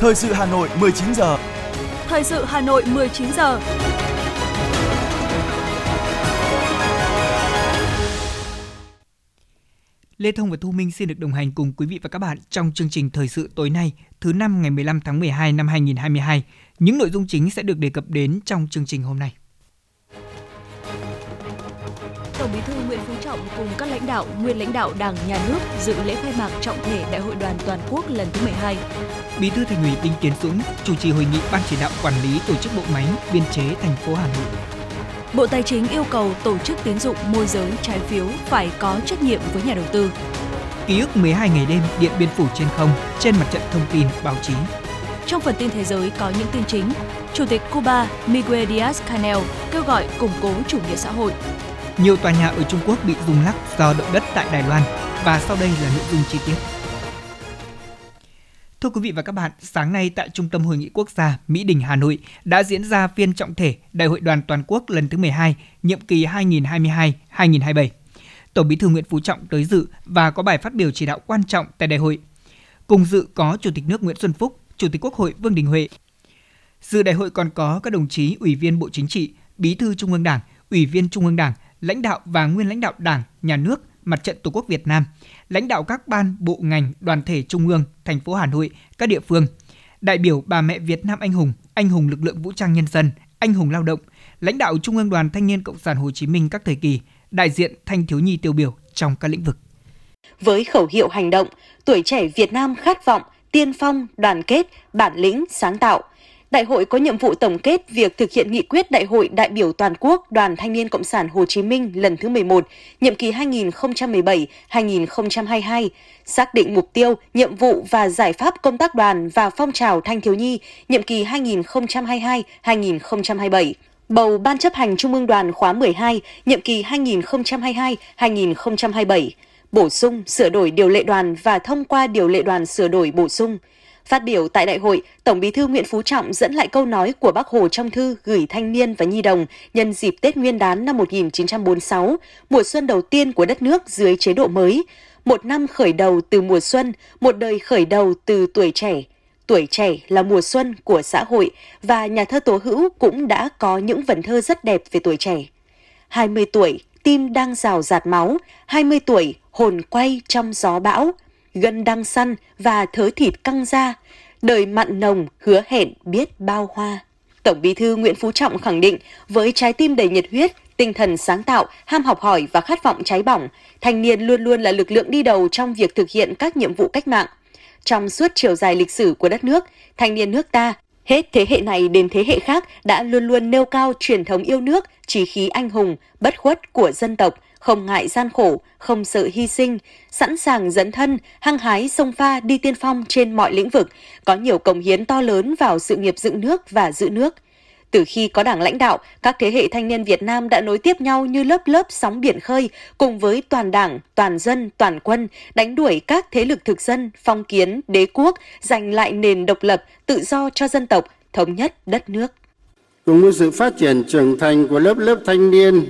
Thời sự Hà Nội 19 giờ. Thời sự Hà Nội 19 giờ. Lê Thông và Thu Minh xin được đồng hành cùng quý vị và các bạn trong chương trình Thời sự tối nay, thứ năm ngày 15 tháng 12 năm 2022. Những nội dung chính sẽ được đề cập đến trong chương trình hôm nay. Trọng cùng các lãnh đạo, nguyên lãnh đạo Đảng, Nhà nước dự lễ khai mạc trọng thể Đại hội đoàn toàn quốc lần thứ 12. Bí thư Thành ủy Đinh Tiến Dũng chủ trì hội nghị Ban chỉ đạo quản lý tổ chức bộ máy biên chế thành phố Hà Nội. Bộ Tài chính yêu cầu tổ chức tín dụng môi giới trái phiếu phải có trách nhiệm với nhà đầu tư. Ký ức 12 ngày đêm Điện Biên Phủ trên không trên mặt trận thông tin báo chí. Trong phần tin thế giới có những tin chính, Chủ tịch Cuba Miguel Díaz-Canel kêu gọi củng cố chủ nghĩa xã hội. Nhiều tòa nhà ở Trung Quốc bị rung lắc do động đất tại Đài Loan và sau đây là nội dung chi tiết. Thưa quý vị và các bạn, sáng nay tại Trung tâm Hội nghị Quốc gia Mỹ Đình Hà Nội đã diễn ra phiên trọng thể Đại hội đoàn toàn quốc lần thứ 12, nhiệm kỳ 2022-2027. Tổng Bí thư Nguyễn Phú Trọng tới dự và có bài phát biểu chỉ đạo quan trọng tại đại hội. Cùng dự có Chủ tịch nước Nguyễn Xuân Phúc, Chủ tịch Quốc hội Vương Đình Huệ. Dự đại hội còn có các đồng chí Ủy viên Bộ Chính trị, Bí thư Trung ương Đảng, Ủy viên Trung ương Đảng, lãnh đạo và nguyên lãnh đạo Đảng, Nhà nước, Mặt trận Tổ quốc Việt Nam, lãnh đạo các ban, bộ ngành, đoàn thể trung ương, thành phố Hà Nội, các địa phương, đại biểu bà mẹ Việt Nam anh hùng, anh hùng lực lượng vũ trang nhân dân, anh hùng lao động, lãnh đạo Trung ương Đoàn Thanh niên Cộng sản Hồ Chí Minh các thời kỳ, đại diện thanh thiếu nhi tiêu biểu trong các lĩnh vực. Với khẩu hiệu hành động, tuổi trẻ Việt Nam khát vọng, tiên phong, đoàn kết, bản lĩnh, sáng tạo – Đại hội có nhiệm vụ tổng kết việc thực hiện nghị quyết Đại hội đại biểu toàn quốc Đoàn Thanh niên Cộng sản Hồ Chí Minh lần thứ 11, nhiệm kỳ 2017-2022, xác định mục tiêu, nhiệm vụ và giải pháp công tác đoàn và phong trào thanh thiếu nhi nhiệm kỳ 2022-2027 bầu Ban chấp hành Trung ương đoàn khóa 12, nhiệm kỳ 2022-2027, bổ sung, sửa đổi điều lệ đoàn và thông qua điều lệ đoàn sửa đổi bổ sung – Phát biểu tại đại hội, Tổng Bí thư Nguyễn Phú Trọng dẫn lại câu nói của Bác Hồ trong thư gửi thanh niên và nhi đồng nhân dịp Tết Nguyên đán năm 1946, mùa xuân đầu tiên của đất nước dưới chế độ mới, một năm khởi đầu từ mùa xuân, một đời khởi đầu từ tuổi trẻ. Tuổi trẻ là mùa xuân của xã hội và nhà thơ Tố Hữu cũng đã có những vần thơ rất đẹp về tuổi trẻ. 20 tuổi, tim đang rào rạt máu, 20 tuổi, hồn quay trong gió bão, gân đang săn và thớ thịt căng ra, đời mặn nồng hứa hẹn biết bao hoa. Tổng Bí thư Nguyễn Phú Trọng khẳng định, với trái tim đầy nhiệt huyết, tinh thần sáng tạo, ham học hỏi và khát vọng cháy bỏng, thanh niên luôn luôn là lực lượng đi đầu trong việc thực hiện các nhiệm vụ cách mạng. Trong suốt chiều dài lịch sử của đất nước, thanh niên nước ta, hết thế hệ này đến thế hệ khác đã luôn luôn nêu cao truyền thống yêu nước, trí khí anh hùng, bất khuất của dân tộc, không ngại gian khổ, không sợ hy sinh, sẵn sàng dẫn thân, hăng hái sông pha đi tiên phong trên mọi lĩnh vực, có nhiều công hiến to lớn vào sự nghiệp dựng nước và giữ nước. Từ khi có đảng lãnh đạo, các thế hệ thanh niên Việt Nam đã nối tiếp nhau như lớp lớp sóng biển khơi, cùng với toàn đảng, toàn dân, toàn quân, đánh đuổi các thế lực thực dân, phong kiến, đế quốc, giành lại nền độc lập, tự do cho dân tộc, thống nhất đất nước. Cùng với sự phát triển trưởng thành của lớp lớp thanh niên,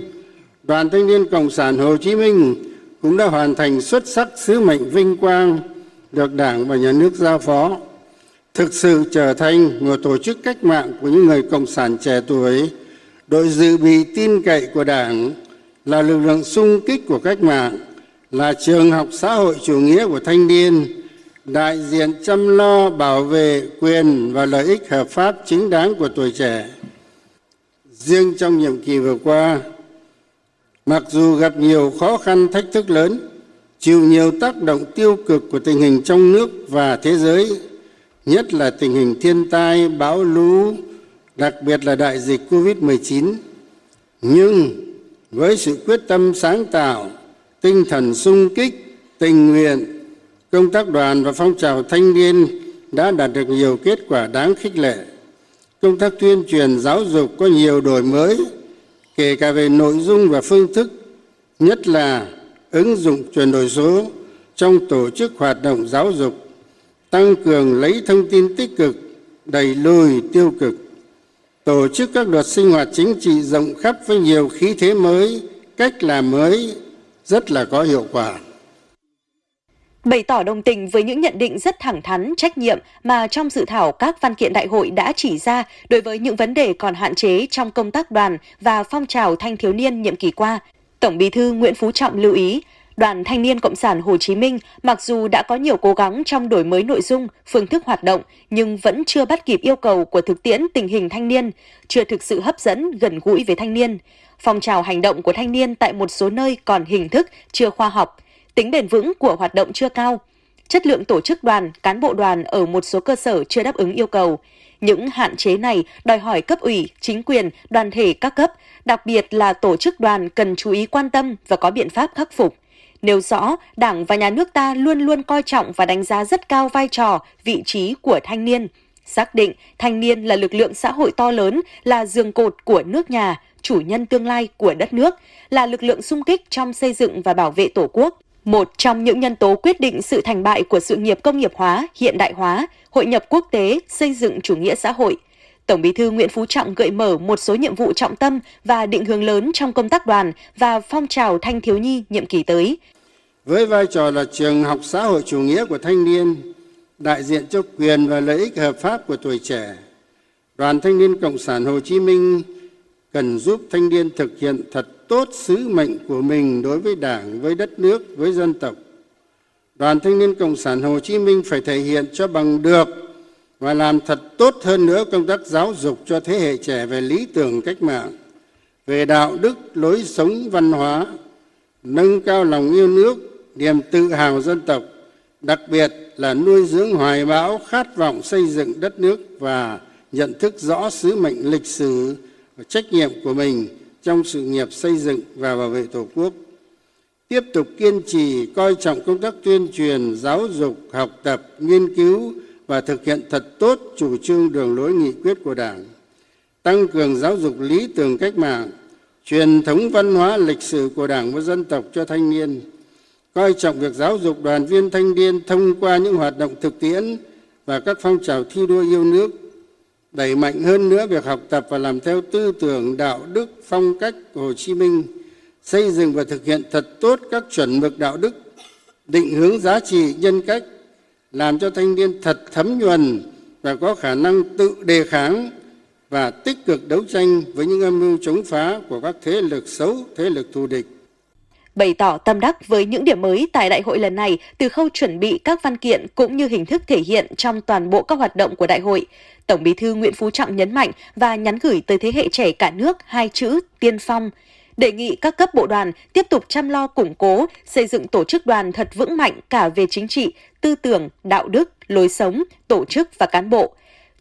Đoàn Thanh niên Cộng sản Hồ Chí Minh cũng đã hoàn thành xuất sắc sứ mệnh vinh quang được Đảng và Nhà nước giao phó, thực sự trở thành một tổ chức cách mạng của những người cộng sản trẻ tuổi, đội dự bị tin cậy của Đảng, là lực lượng sung kích của cách mạng, là trường học xã hội chủ nghĩa của thanh niên, đại diện chăm lo bảo vệ quyền và lợi ích hợp pháp chính đáng của tuổi trẻ. Riêng trong nhiệm kỳ vừa qua, mặc dù gặp nhiều khó khăn thách thức lớn, chịu nhiều tác động tiêu cực của tình hình trong nước và thế giới, nhất là tình hình thiên tai, bão lũ, đặc biệt là đại dịch covid 19 nhưng với sự quyết tâm sáng tạo, tinh thần sung kích, tình nguyện, công tác đoàn và phong trào thanh niên đã đạt được nhiều kết quả đáng khích lệ. Công tác tuyên truyền giáo dục có nhiều đổi mới kể cả về nội dung và phương thức, nhất là ứng dụng chuyển đổi số trong tổ chức hoạt động giáo dục, tăng cường lấy thông tin tích cực, đẩy lùi tiêu cực, tổ chức các đợt sinh hoạt chính trị rộng khắp với nhiều khí thế mới, cách làm mới, rất là có hiệu quả bày tỏ đồng tình với những nhận định rất thẳng thắn, trách nhiệm mà trong dự thảo các văn kiện đại hội đã chỉ ra đối với những vấn đề còn hạn chế trong công tác đoàn và phong trào thanh thiếu niên nhiệm kỳ qua. Tổng Bí thư Nguyễn Phú Trọng lưu ý, Đoàn Thanh niên Cộng sản Hồ Chí Minh mặc dù đã có nhiều cố gắng trong đổi mới nội dung, phương thức hoạt động nhưng vẫn chưa bắt kịp yêu cầu của thực tiễn tình hình thanh niên, chưa thực sự hấp dẫn, gần gũi với thanh niên. Phong trào hành động của thanh niên tại một số nơi còn hình thức, chưa khoa học, tính bền vững của hoạt động chưa cao. Chất lượng tổ chức đoàn, cán bộ đoàn ở một số cơ sở chưa đáp ứng yêu cầu. Những hạn chế này đòi hỏi cấp ủy, chính quyền, đoàn thể các cấp, đặc biệt là tổ chức đoàn cần chú ý quan tâm và có biện pháp khắc phục – nêu rõ Đảng và Nhà nước ta luôn luôn coi trọng và đánh giá rất cao vai trò, vị trí của thanh niên, xác định thanh niên là lực lượng xã hội to lớn, là giường cột của nước nhà, chủ nhân tương lai của đất nước, là lực lượng sung kích trong xây dựng và bảo vệ Tổ quốc. Một trong những nhân tố quyết định sự thành bại của sự nghiệp công nghiệp hóa, hiện đại hóa, hội nhập quốc tế, xây dựng chủ nghĩa xã hội – Tổng Bí thư Nguyễn Phú Trọng gợi mở một số nhiệm vụ trọng tâm và định hướng lớn trong công tác đoàn và phong trào thanh thiếu nhi nhiệm kỳ tới. Với vai trò là trường học xã hội chủ nghĩa của thanh niên, đại diện cho quyền và lợi ích hợp pháp của tuổi trẻ, Đoàn Thanh niên Cộng sản Hồ Chí Minh cần giúp thanh niên thực hiện thật tốt sứ mệnh của mình đối với Đảng, với đất nước, với dân tộc. Đoàn Thanh niên Cộng sản Hồ Chí Minh phải thể hiện cho bằng được và làm thật tốt hơn nữa công tác giáo dục cho thế hệ trẻ về lý tưởng cách mạng về đạo đức lối sống văn hóa nâng cao lòng yêu nước niềm tự hào dân tộc đặc biệt là nuôi dưỡng hoài bão khát vọng xây dựng đất nước và nhận thức rõ sứ mệnh lịch sử và trách nhiệm của mình trong sự nghiệp xây dựng và bảo vệ tổ quốc, tiếp tục kiên trì, coi trọng công tác tuyên truyền, giáo dục, học tập, nghiên cứu và thực hiện thật tốt chủ trương đường lối nghị quyết của đảng, tăng cường giáo dục lý tưởng cách mạng, truyền thống văn hóa lịch sử của đảng và dân tộc cho thanh niên, coi trọng việc giáo dục đoàn viên thanh niên thông qua những hoạt động thực tiễn và các phong trào thi đua yêu nước đẩy mạnh hơn nữa việc học tập và làm theo tư tưởng đạo đức phong cách của hồ chí minh xây dựng và thực hiện thật tốt các chuẩn mực đạo đức định hướng giá trị nhân cách làm cho thanh niên thật thấm nhuần và có khả năng tự đề kháng và tích cực đấu tranh với những âm mưu chống phá của các thế lực xấu, thế lực thù địch. Bày tỏ tâm đắc với những điểm mới tại đại hội lần này từ khâu chuẩn bị các văn kiện cũng như hình thức thể hiện trong toàn bộ các hoạt động của đại hội, Tổng Bí thư Nguyễn Phú Trọng nhấn mạnh và nhắn gửi tới thế hệ trẻ cả nước hai chữ tiên phong, đề nghị các cấp bộ đoàn tiếp tục chăm lo củng cố, xây dựng tổ chức đoàn thật vững mạnh cả về chính trị, tư tưởng, đạo đức, lối sống, tổ chức và cán bộ.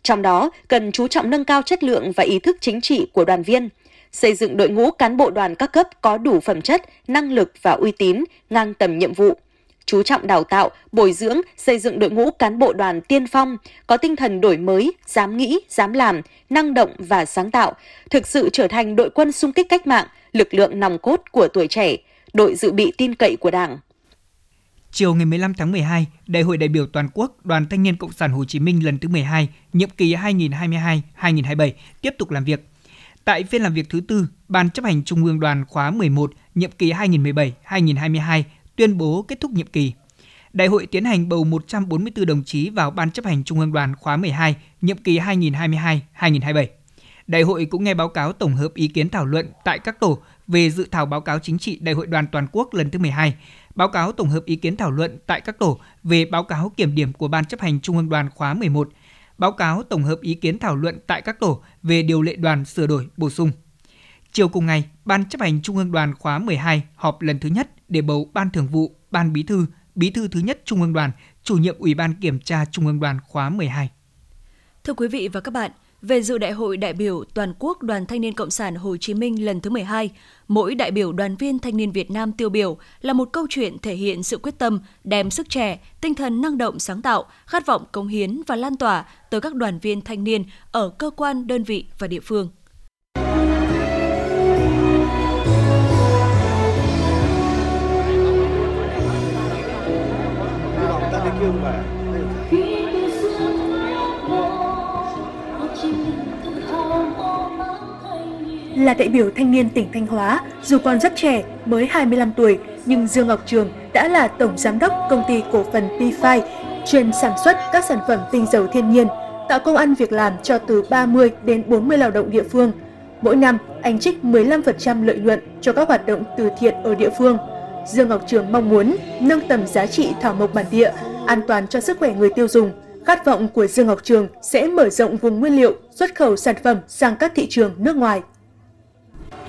Trong đó, cần chú trọng nâng cao chất lượng và ý thức chính trị của đoàn viên, xây dựng đội ngũ cán bộ đoàn các cấp có đủ phẩm chất, năng lực và uy tín, ngang tầm nhiệm vụ chú trọng đào tạo, bồi dưỡng, xây dựng đội ngũ cán bộ đoàn tiên phong, có tinh thần đổi mới, dám nghĩ, dám làm, năng động và sáng tạo, thực sự trở thành đội quân xung kích cách mạng, lực lượng nòng cốt của tuổi trẻ, đội dự bị tin cậy của Đảng. Chiều ngày 15 tháng 12, Đại hội đại biểu toàn quốc Đoàn Thanh niên Cộng sản Hồ Chí Minh lần thứ 12, nhiệm kỳ 2022-2027 tiếp tục làm việc. Tại phiên làm việc thứ tư, Ban chấp hành Trung ương Đoàn khóa 11, nhiệm kỳ 2017-2022 tuyên bố kết thúc nhiệm kỳ. Đại hội tiến hành bầu 144 đồng chí vào Ban chấp hành Trung ương Đoàn khóa 12, nhiệm kỳ 2022-2027. Đại hội cũng nghe báo cáo tổng hợp ý kiến thảo luận tại các tổ về dự thảo báo cáo chính trị Đại hội đoàn toàn quốc lần thứ 12, báo cáo tổng hợp ý kiến thảo luận tại các tổ về báo cáo kiểm điểm của Ban chấp hành Trung ương đoàn khóa 11, báo cáo tổng hợp ý kiến thảo luận tại các tổ về điều lệ đoàn sửa đổi bổ sung. Chiều cùng ngày, Ban chấp hành Trung ương đoàn khóa 12 họp lần thứ nhất để bầu Ban Thường vụ, Ban Bí thư, Bí thư thứ nhất Trung ương đoàn, chủ nhiệm Ủy ban Kiểm tra Trung ương đoàn khóa 12. Thưa quý vị và các bạn, về dự Đại hội đại biểu toàn quốc Đoàn Thanh niên Cộng sản Hồ Chí Minh lần thứ 12, mỗi đại biểu đoàn viên thanh niên Việt Nam tiêu biểu là một câu chuyện thể hiện sự quyết tâm, đem sức trẻ, tinh thần năng động sáng tạo, khát vọng công hiến và lan tỏa tới các đoàn viên thanh niên ở cơ quan, đơn vị và địa phương. Là đại biểu thanh niên tỉnh Thanh Hóa, dù còn rất trẻ, mới 25 tuổi, nhưng Dương Ngọc Trường đã là tổng giám đốc công ty cổ phần Pfi, chuyên sản xuất các sản phẩm tinh dầu thiên nhiên, tạo công ăn việc làm cho từ 30 đến 40 lao động địa phương. Mỗi năm, anh trích 15% lợi nhuận cho các hoạt động từ thiện ở địa phương. Dương Ngọc Trường mong muốn nâng tầm giá trị thảo mộc bản địa, an toàn cho sức khỏe người tiêu dùng. Khát vọng của Dương Ngọc Trường sẽ mở rộng vùng nguyên liệu, xuất khẩu sản phẩm sang các thị trường nước ngoài.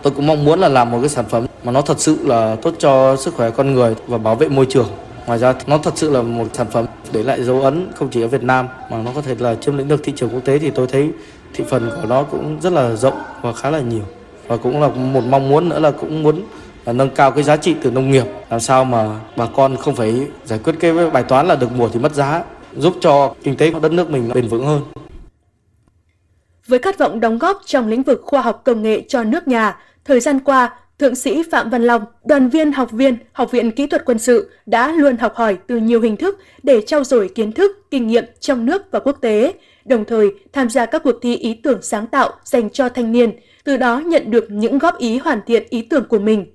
Tôi cũng mong muốn là làm một cái sản phẩm mà nó thật sự là tốt cho sức khỏe con người và bảo vệ môi trường. Ngoài ra nó thật sự là một sản phẩm để lại dấu ấn không chỉ ở Việt Nam mà nó có thể là chiếm lĩnh được thị trường quốc tế thì tôi thấy thị phần của nó cũng rất là rộng và khá là nhiều. Và cũng là một mong muốn nữa là cũng muốn là nâng cao cái giá trị từ nông nghiệp làm sao mà bà con không phải giải quyết cái bài toán là được mùa thì mất giá giúp cho kinh tế của đất nước mình bền vững hơn. Với khát vọng đóng góp trong lĩnh vực khoa học công nghệ cho nước nhà, thời gian qua, Thượng sĩ Phạm Văn Long, đoàn viên học viên Học viện Kỹ thuật Quân sự đã luôn học hỏi từ nhiều hình thức để trao dồi kiến thức, kinh nghiệm trong nước và quốc tế, đồng thời tham gia các cuộc thi ý tưởng sáng tạo dành cho thanh niên, từ đó nhận được những góp ý hoàn thiện ý tưởng của mình.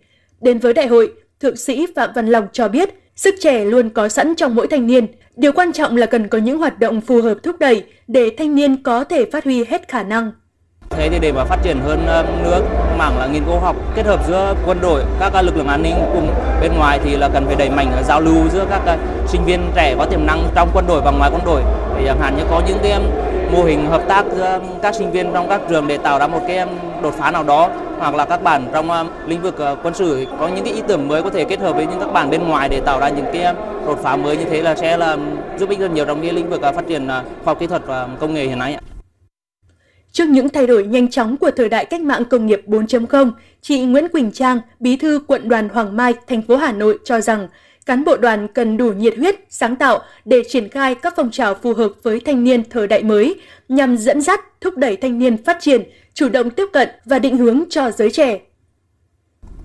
Đến với đại hội, Thượng sĩ Phạm Văn Long cho biết, sức trẻ luôn có sẵn trong mỗi thanh niên, điều quan trọng là cần có những hoạt động phù hợp thúc đẩy để thanh niên có thể phát huy hết khả năng. Thế thì để mà phát triển hơn nữa mảng là nghiên cứu học kết hợp giữa quân đội, các lực lượng an ninh cùng bên ngoài thì là cần phải đẩy mạnh ờ, giao lưu giữa các sinh viên trẻ có tiềm năng trong quân đội và ngoài quân đội. Để chẳng hạn như có những cái mô hình hợp tác giữa các sinh viên trong các trường để tạo ra một cái đột phá nào đó hoặc là các bạn trong lĩnh vực ờ, quân sự có những cái ý tưởng mới có thể kết hợp với những các bạn bên ngoài để tạo ra những cái đột phá mới như thế là sẽ là giúp ích rất nhiều trong cái lĩnh vực ờ, phát triển ờ, khoa học kỹ thuật và công nghệ hiện nay. Trước những thay đổi nhanh chóng của thời đại cách mạng công nghiệp 4.0, chị Nguyễn Quỳnh Trang, bí thư quận đoàn Hoàng Mai, thành phố Hà Nội cho rằng cán bộ đoàn cần đủ nhiệt huyết, sáng tạo để triển khai các phong trào phù hợp với thanh niên thời đại mới, nhằm dẫn dắt, thúc đẩy thanh niên phát triển, chủ động tiếp cận và định hướng cho giới trẻ.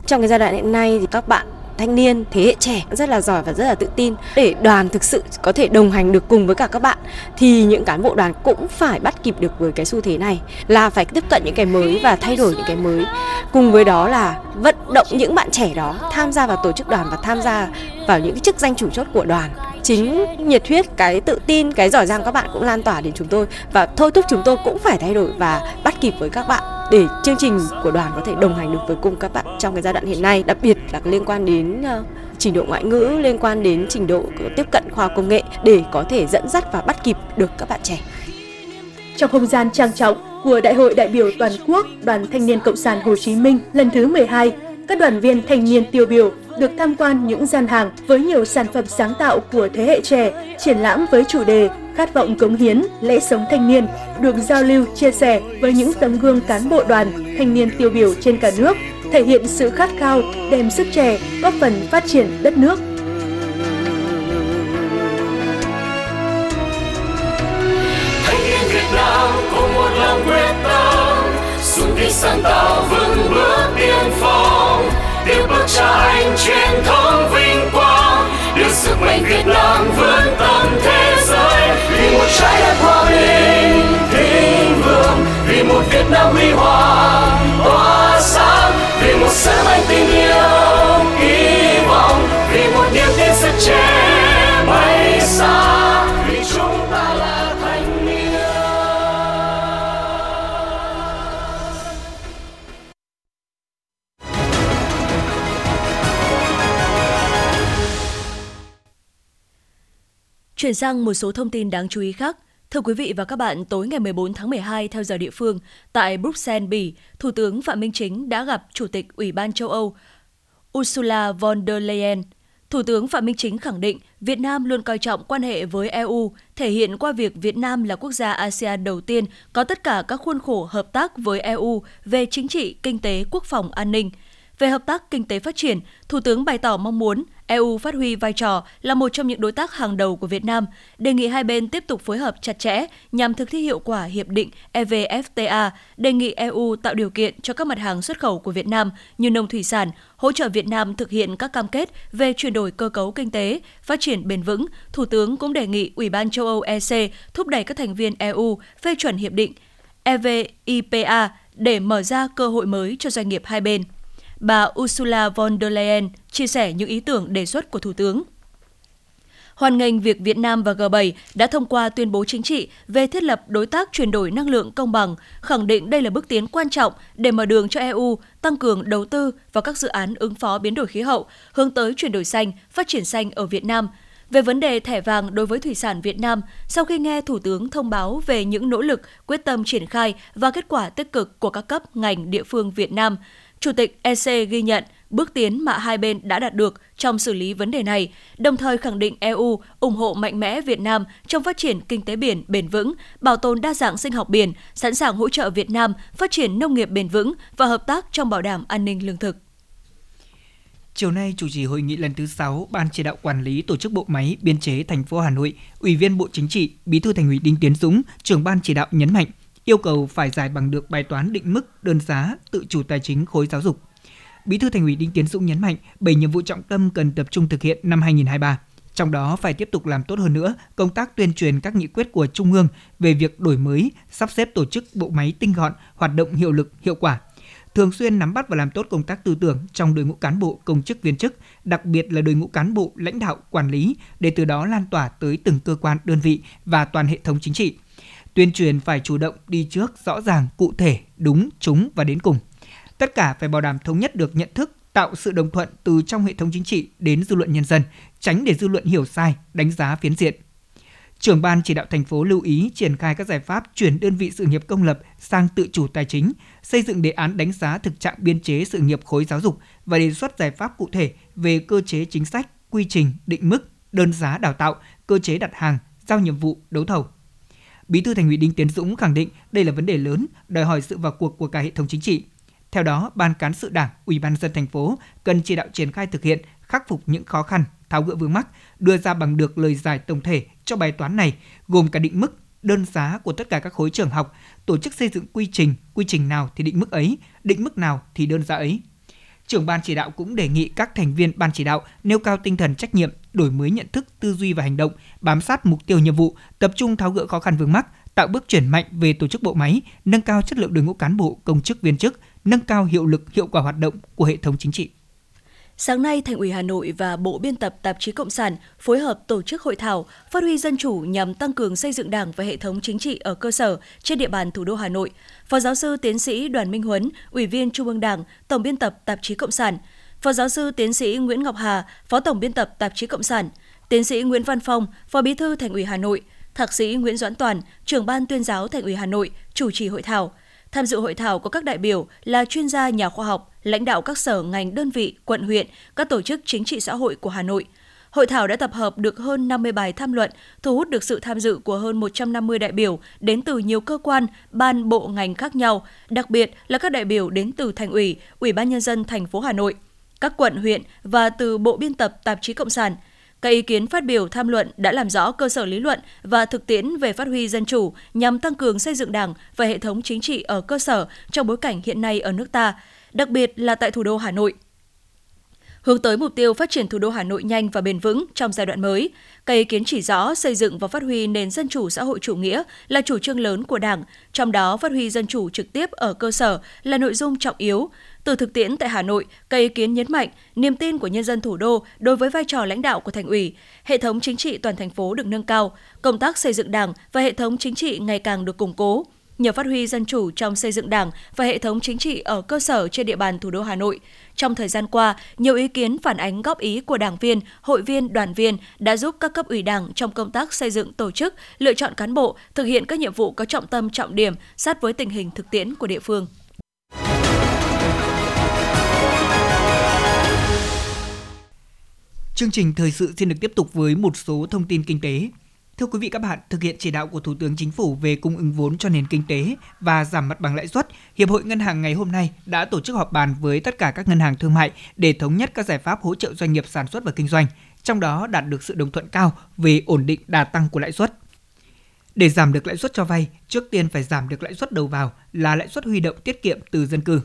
Trong cái giai đoạn hiện nay thì các bạn thanh niên thế hệ trẻ rất là giỏi và rất là tự tin để đoàn thực sự có thể đồng hành được cùng với cả các bạn thì những cán bộ đoàn cũng phải bắt kịp được với cái xu thế này là phải tiếp cận những cái mới và thay đổi những cái mới cùng với đó là vận động những bạn trẻ đó tham gia vào tổ chức đoàn và tham gia vào những cái chức danh chủ chốt của đoàn. Chính nhiệt huyết cái tự tin cái giỏi giang các bạn cũng lan tỏa đến chúng tôi. Và thôi thúc chúng tôi cũng phải thay đổi và bắt kịp với các bạn để chương trình của đoàn có thể đồng hành được với cùng các bạn trong cái giai đoạn hiện nay. Đặc biệt là liên quan đến uh, trình độ ngoại ngữ liên quan đến trình độ tiếp cận khoa công nghệ để có thể dẫn dắt và bắt kịp được các bạn trẻ. Trong không gian trang trọng của Đại hội đại biểu toàn quốc Đoàn Thanh niên Cộng sản Hồ Chí Minh lần thứ 12, các đoàn viên thanh niên tiêu biểu được tham quan những gian hàng với nhiều sản phẩm sáng tạo của thế hệ trẻ, triển lãm với chủ đề khát vọng cống hiến, lễ sống thanh niên, được giao lưu, chia sẻ với những tấm gương cán bộ đoàn, thanh niên tiêu biểu trên cả nước, thể hiện sự khát khao, đem sức trẻ, góp phần phát triển đất nước. Thanh niên Việt Nam có một lòng quyết tâm, xung kích sáng tạo vững bước tiên phong, cha anh truyền thống vinh quang, đưa sức mạnh Việt Nam vươn tầm thế giới. Vì một trái đất hòa bình thịnh vượng vì một Việt Nam huy hoàng tỏa sáng. Vì một sứ mệnh tình yêu Chuyển sang một số thông tin đáng chú ý khác. Thưa quý vị và các bạn, tối ngày 14 tháng 12 theo giờ địa phương, tại Bruxelles, Bỉ, Thủ tướng Phạm Minh Chính đã gặp Chủ tịch Ủy ban châu Âu Ursula von der Leyen. Thủ tướng Phạm Minh Chính khẳng định Việt Nam luôn coi trọng quan hệ với EU, thể hiện qua việc Việt Nam là quốc gia ASEAN đầu tiên có tất cả các khuôn khổ hợp tác với EU về chính trị, kinh tế, quốc phòng, an ninh. Về hợp tác kinh tế phát triển, Thủ tướng bày tỏ mong muốn EU phát huy vai trò là một trong những đối tác hàng đầu của Việt Nam, đề nghị hai bên tiếp tục phối hợp chặt chẽ nhằm thực thi hiệu quả hiệp định EVFTA, đề nghị EU tạo điều kiện cho các mặt hàng xuất khẩu của Việt Nam như nông thủy sản, hỗ trợ Việt Nam thực hiện các cam kết về chuyển đổi cơ cấu kinh tế, phát triển bền vững. Thủ tướng cũng đề nghị Ủy ban châu Âu EC thúc đẩy các thành viên EU phê chuẩn hiệp định EVIPA để mở ra cơ hội mới cho doanh nghiệp hai bên bà Ursula von der Leyen chia sẻ những ý tưởng đề xuất của Thủ tướng hoan nghênh việc Việt Nam và G7 đã thông qua tuyên bố chính trị về thiết lập đối tác chuyển đổi năng lượng công bằng, khẳng định đây là bước tiến quan trọng để mở đường cho EU tăng cường đầu tư vào các dự án ứng phó biến đổi khí hậu, hướng tới chuyển đổi xanh, phát triển xanh ở Việt Nam. Về vấn đề thẻ vàng đối với thủy sản Việt Nam, sau khi nghe Thủ tướng thông báo về những nỗ lực quyết tâm triển khai và kết quả tích cực của các cấp ngành địa phương Việt Nam, Chủ tịch EC ghi nhận – bước tiến mà hai bên đã đạt được trong xử lý vấn đề này, đồng thời khẳng định EU ủng hộ mạnh mẽ Việt Nam trong phát triển kinh tế biển bền vững, bảo tồn đa dạng sinh học biển, sẵn sàng hỗ trợ Việt Nam phát triển nông nghiệp bền vững và hợp tác trong bảo đảm an ninh lương thực. Chiều nay chủ trì hội nghị lần thứ 6 Ban chỉ đạo quản lý tổ chức bộ máy biên chế thành phố Hà Nội, Ủy viên Bộ Chính trị, Bí thư Thành ủy Đinh Tiến Dũng, trưởng ban chỉ đạo nhấn mạnh yêu cầu phải giải bằng được bài toán định mức đơn giá tự chủ tài chính khối giáo dục Bí thư Thành ủy Đinh Tiến Dũng nhấn mạnh 7 nhiệm vụ trọng tâm cần tập trung thực hiện năm 2023. Trong đó phải tiếp tục làm tốt hơn nữa công tác tuyên truyền các nghị quyết của Trung ương về việc đổi mới, sắp xếp tổ chức bộ máy tinh gọn, hoạt động hiệu lực, hiệu quả. Thường xuyên nắm bắt và làm tốt công tác tư tưởng trong đội ngũ cán bộ, công chức viên chức, đặc biệt là đội ngũ cán bộ, lãnh đạo, quản lý để từ đó lan tỏa tới từng cơ quan, đơn vị và toàn hệ thống chính trị. Tuyên truyền phải chủ động đi trước, rõ ràng, cụ thể, đúng, trúng và đến cùng Tất cả phải bảo đảm thống nhất được nhận thức, tạo sự đồng thuận từ trong hệ thống chính trị đến dư luận nhân dân, tránh để dư luận hiểu sai, đánh giá phiến diện. Trưởng ban chỉ đạo thành phố lưu ý triển khai các giải pháp chuyển đơn vị sự nghiệp công lập sang tự chủ tài chính, xây dựng đề án đánh giá thực trạng biên chế sự nghiệp khối giáo dục và đề xuất giải pháp cụ thể về cơ chế chính sách, quy trình, định mức, đơn giá đào tạo, cơ chế đặt hàng, giao nhiệm vụ, đấu thầu. Bí thư Thành ủy Đinh Tiến Dũng khẳng định đây là vấn đề lớn, đòi hỏi sự vào cuộc của cả hệ thống chính trị, theo đó, Ban cán sự Đảng, Ủy ban dân thành phố cần chỉ đạo triển khai thực hiện, khắc phục những khó khăn, tháo gỡ vướng mắc, đưa ra bằng được lời giải tổng thể cho bài toán này, gồm cả định mức, đơn giá của tất cả các khối trường học, tổ chức xây dựng quy trình, quy trình nào thì định mức ấy, định mức nào thì đơn giá ấy. Trưởng ban chỉ đạo cũng đề nghị các thành viên ban chỉ đạo nêu cao tinh thần trách nhiệm, đổi mới nhận thức, tư duy và hành động, bám sát mục tiêu nhiệm vụ, tập trung tháo gỡ khó khăn vướng mắc, tạo bước chuyển mạnh về tổ chức bộ máy, nâng cao chất lượng đội ngũ cán bộ, công chức viên chức, nâng cao hiệu lực, hiệu quả hoạt động của hệ thống chính trị. Sáng nay, Thành ủy Hà Nội và Bộ Biên tập Tạp chí Cộng sản phối hợp tổ chức hội thảo phát huy dân chủ nhằm tăng cường xây dựng Đảng và hệ thống chính trị ở cơ sở trên địa bàn thủ đô Hà Nội. Phó giáo sư tiến sĩ Đoàn Minh Huấn, Ủy viên Trung ương Đảng, Tổng biên tập Tạp chí Cộng sản, Phó giáo sư tiến sĩ Nguyễn Ngọc Hà, Phó Tổng biên tập Tạp chí Cộng sản, Tiến sĩ Nguyễn Văn Phong, Phó Bí thư Thành ủy Hà Nội, Thạc sĩ Nguyễn Doãn Toàn, trưởng ban tuyên giáo Thành ủy Hà Nội chủ trì hội thảo. Tham dự hội thảo có các đại biểu là chuyên gia nhà khoa học, lãnh đạo các sở ngành đơn vị, quận huyện, các tổ chức chính trị xã hội của Hà Nội. Hội thảo đã tập hợp được hơn 50 bài tham luận, thu hút được sự tham dự của hơn 150 đại biểu đến từ nhiều cơ quan, ban bộ ngành khác nhau, đặc biệt là các đại biểu đến từ Thành ủy, Ủy ban nhân dân thành phố Hà Nội, các quận huyện và từ Bộ biên tập Tạp chí Cộng sản – các ý kiến phát biểu tham luận đã làm rõ cơ sở lý luận và thực tiễn về phát huy dân chủ nhằm tăng cường xây dựng Đảng và hệ thống chính trị ở cơ sở trong bối cảnh hiện nay ở nước ta, đặc biệt là tại thủ đô Hà Nội. Hướng tới mục tiêu phát triển thủ đô Hà Nội nhanh và bền vững trong giai đoạn mới, các ý kiến chỉ rõ xây dựng và phát huy nền dân chủ xã hội chủ nghĩa là chủ trương lớn của Đảng, trong đó phát huy dân chủ trực tiếp ở cơ sở là nội dung trọng yếu, từ thực tiễn tại Hà Nội, các ý kiến nhấn mạnh niềm tin của nhân dân thủ đô đối với vai trò lãnh đạo của thành ủy, hệ thống chính trị toàn thành phố được nâng cao, công tác xây dựng Đảng và hệ thống chính trị ngày càng được củng cố. Nhờ phát huy dân chủ trong xây dựng Đảng và hệ thống chính trị ở cơ sở trên địa bàn thủ đô Hà Nội, trong thời gian qua, nhiều ý kiến phản ánh góp ý của đảng viên, hội viên, đoàn viên đã giúp các cấp ủy Đảng trong công tác xây dựng tổ chức, lựa chọn cán bộ, thực hiện các nhiệm vụ có trọng tâm trọng điểm sát với tình hình thực tiễn của địa phương. Chương trình thời sự xin được tiếp tục với một số thông tin kinh tế. Thưa quý vị các bạn, thực hiện chỉ đạo của Thủ tướng Chính phủ về cung ứng vốn cho nền kinh tế và giảm mặt bằng lãi suất, Hiệp hội Ngân hàng ngày hôm nay đã tổ chức họp bàn với tất cả các ngân hàng thương mại để thống nhất các giải pháp hỗ trợ doanh nghiệp sản xuất và kinh doanh, trong đó đạt được sự đồng thuận cao về ổn định đà tăng của lãi suất. Để giảm được lãi suất cho vay, trước tiên phải giảm được lãi suất đầu vào là lãi suất huy động tiết kiệm từ dân cư.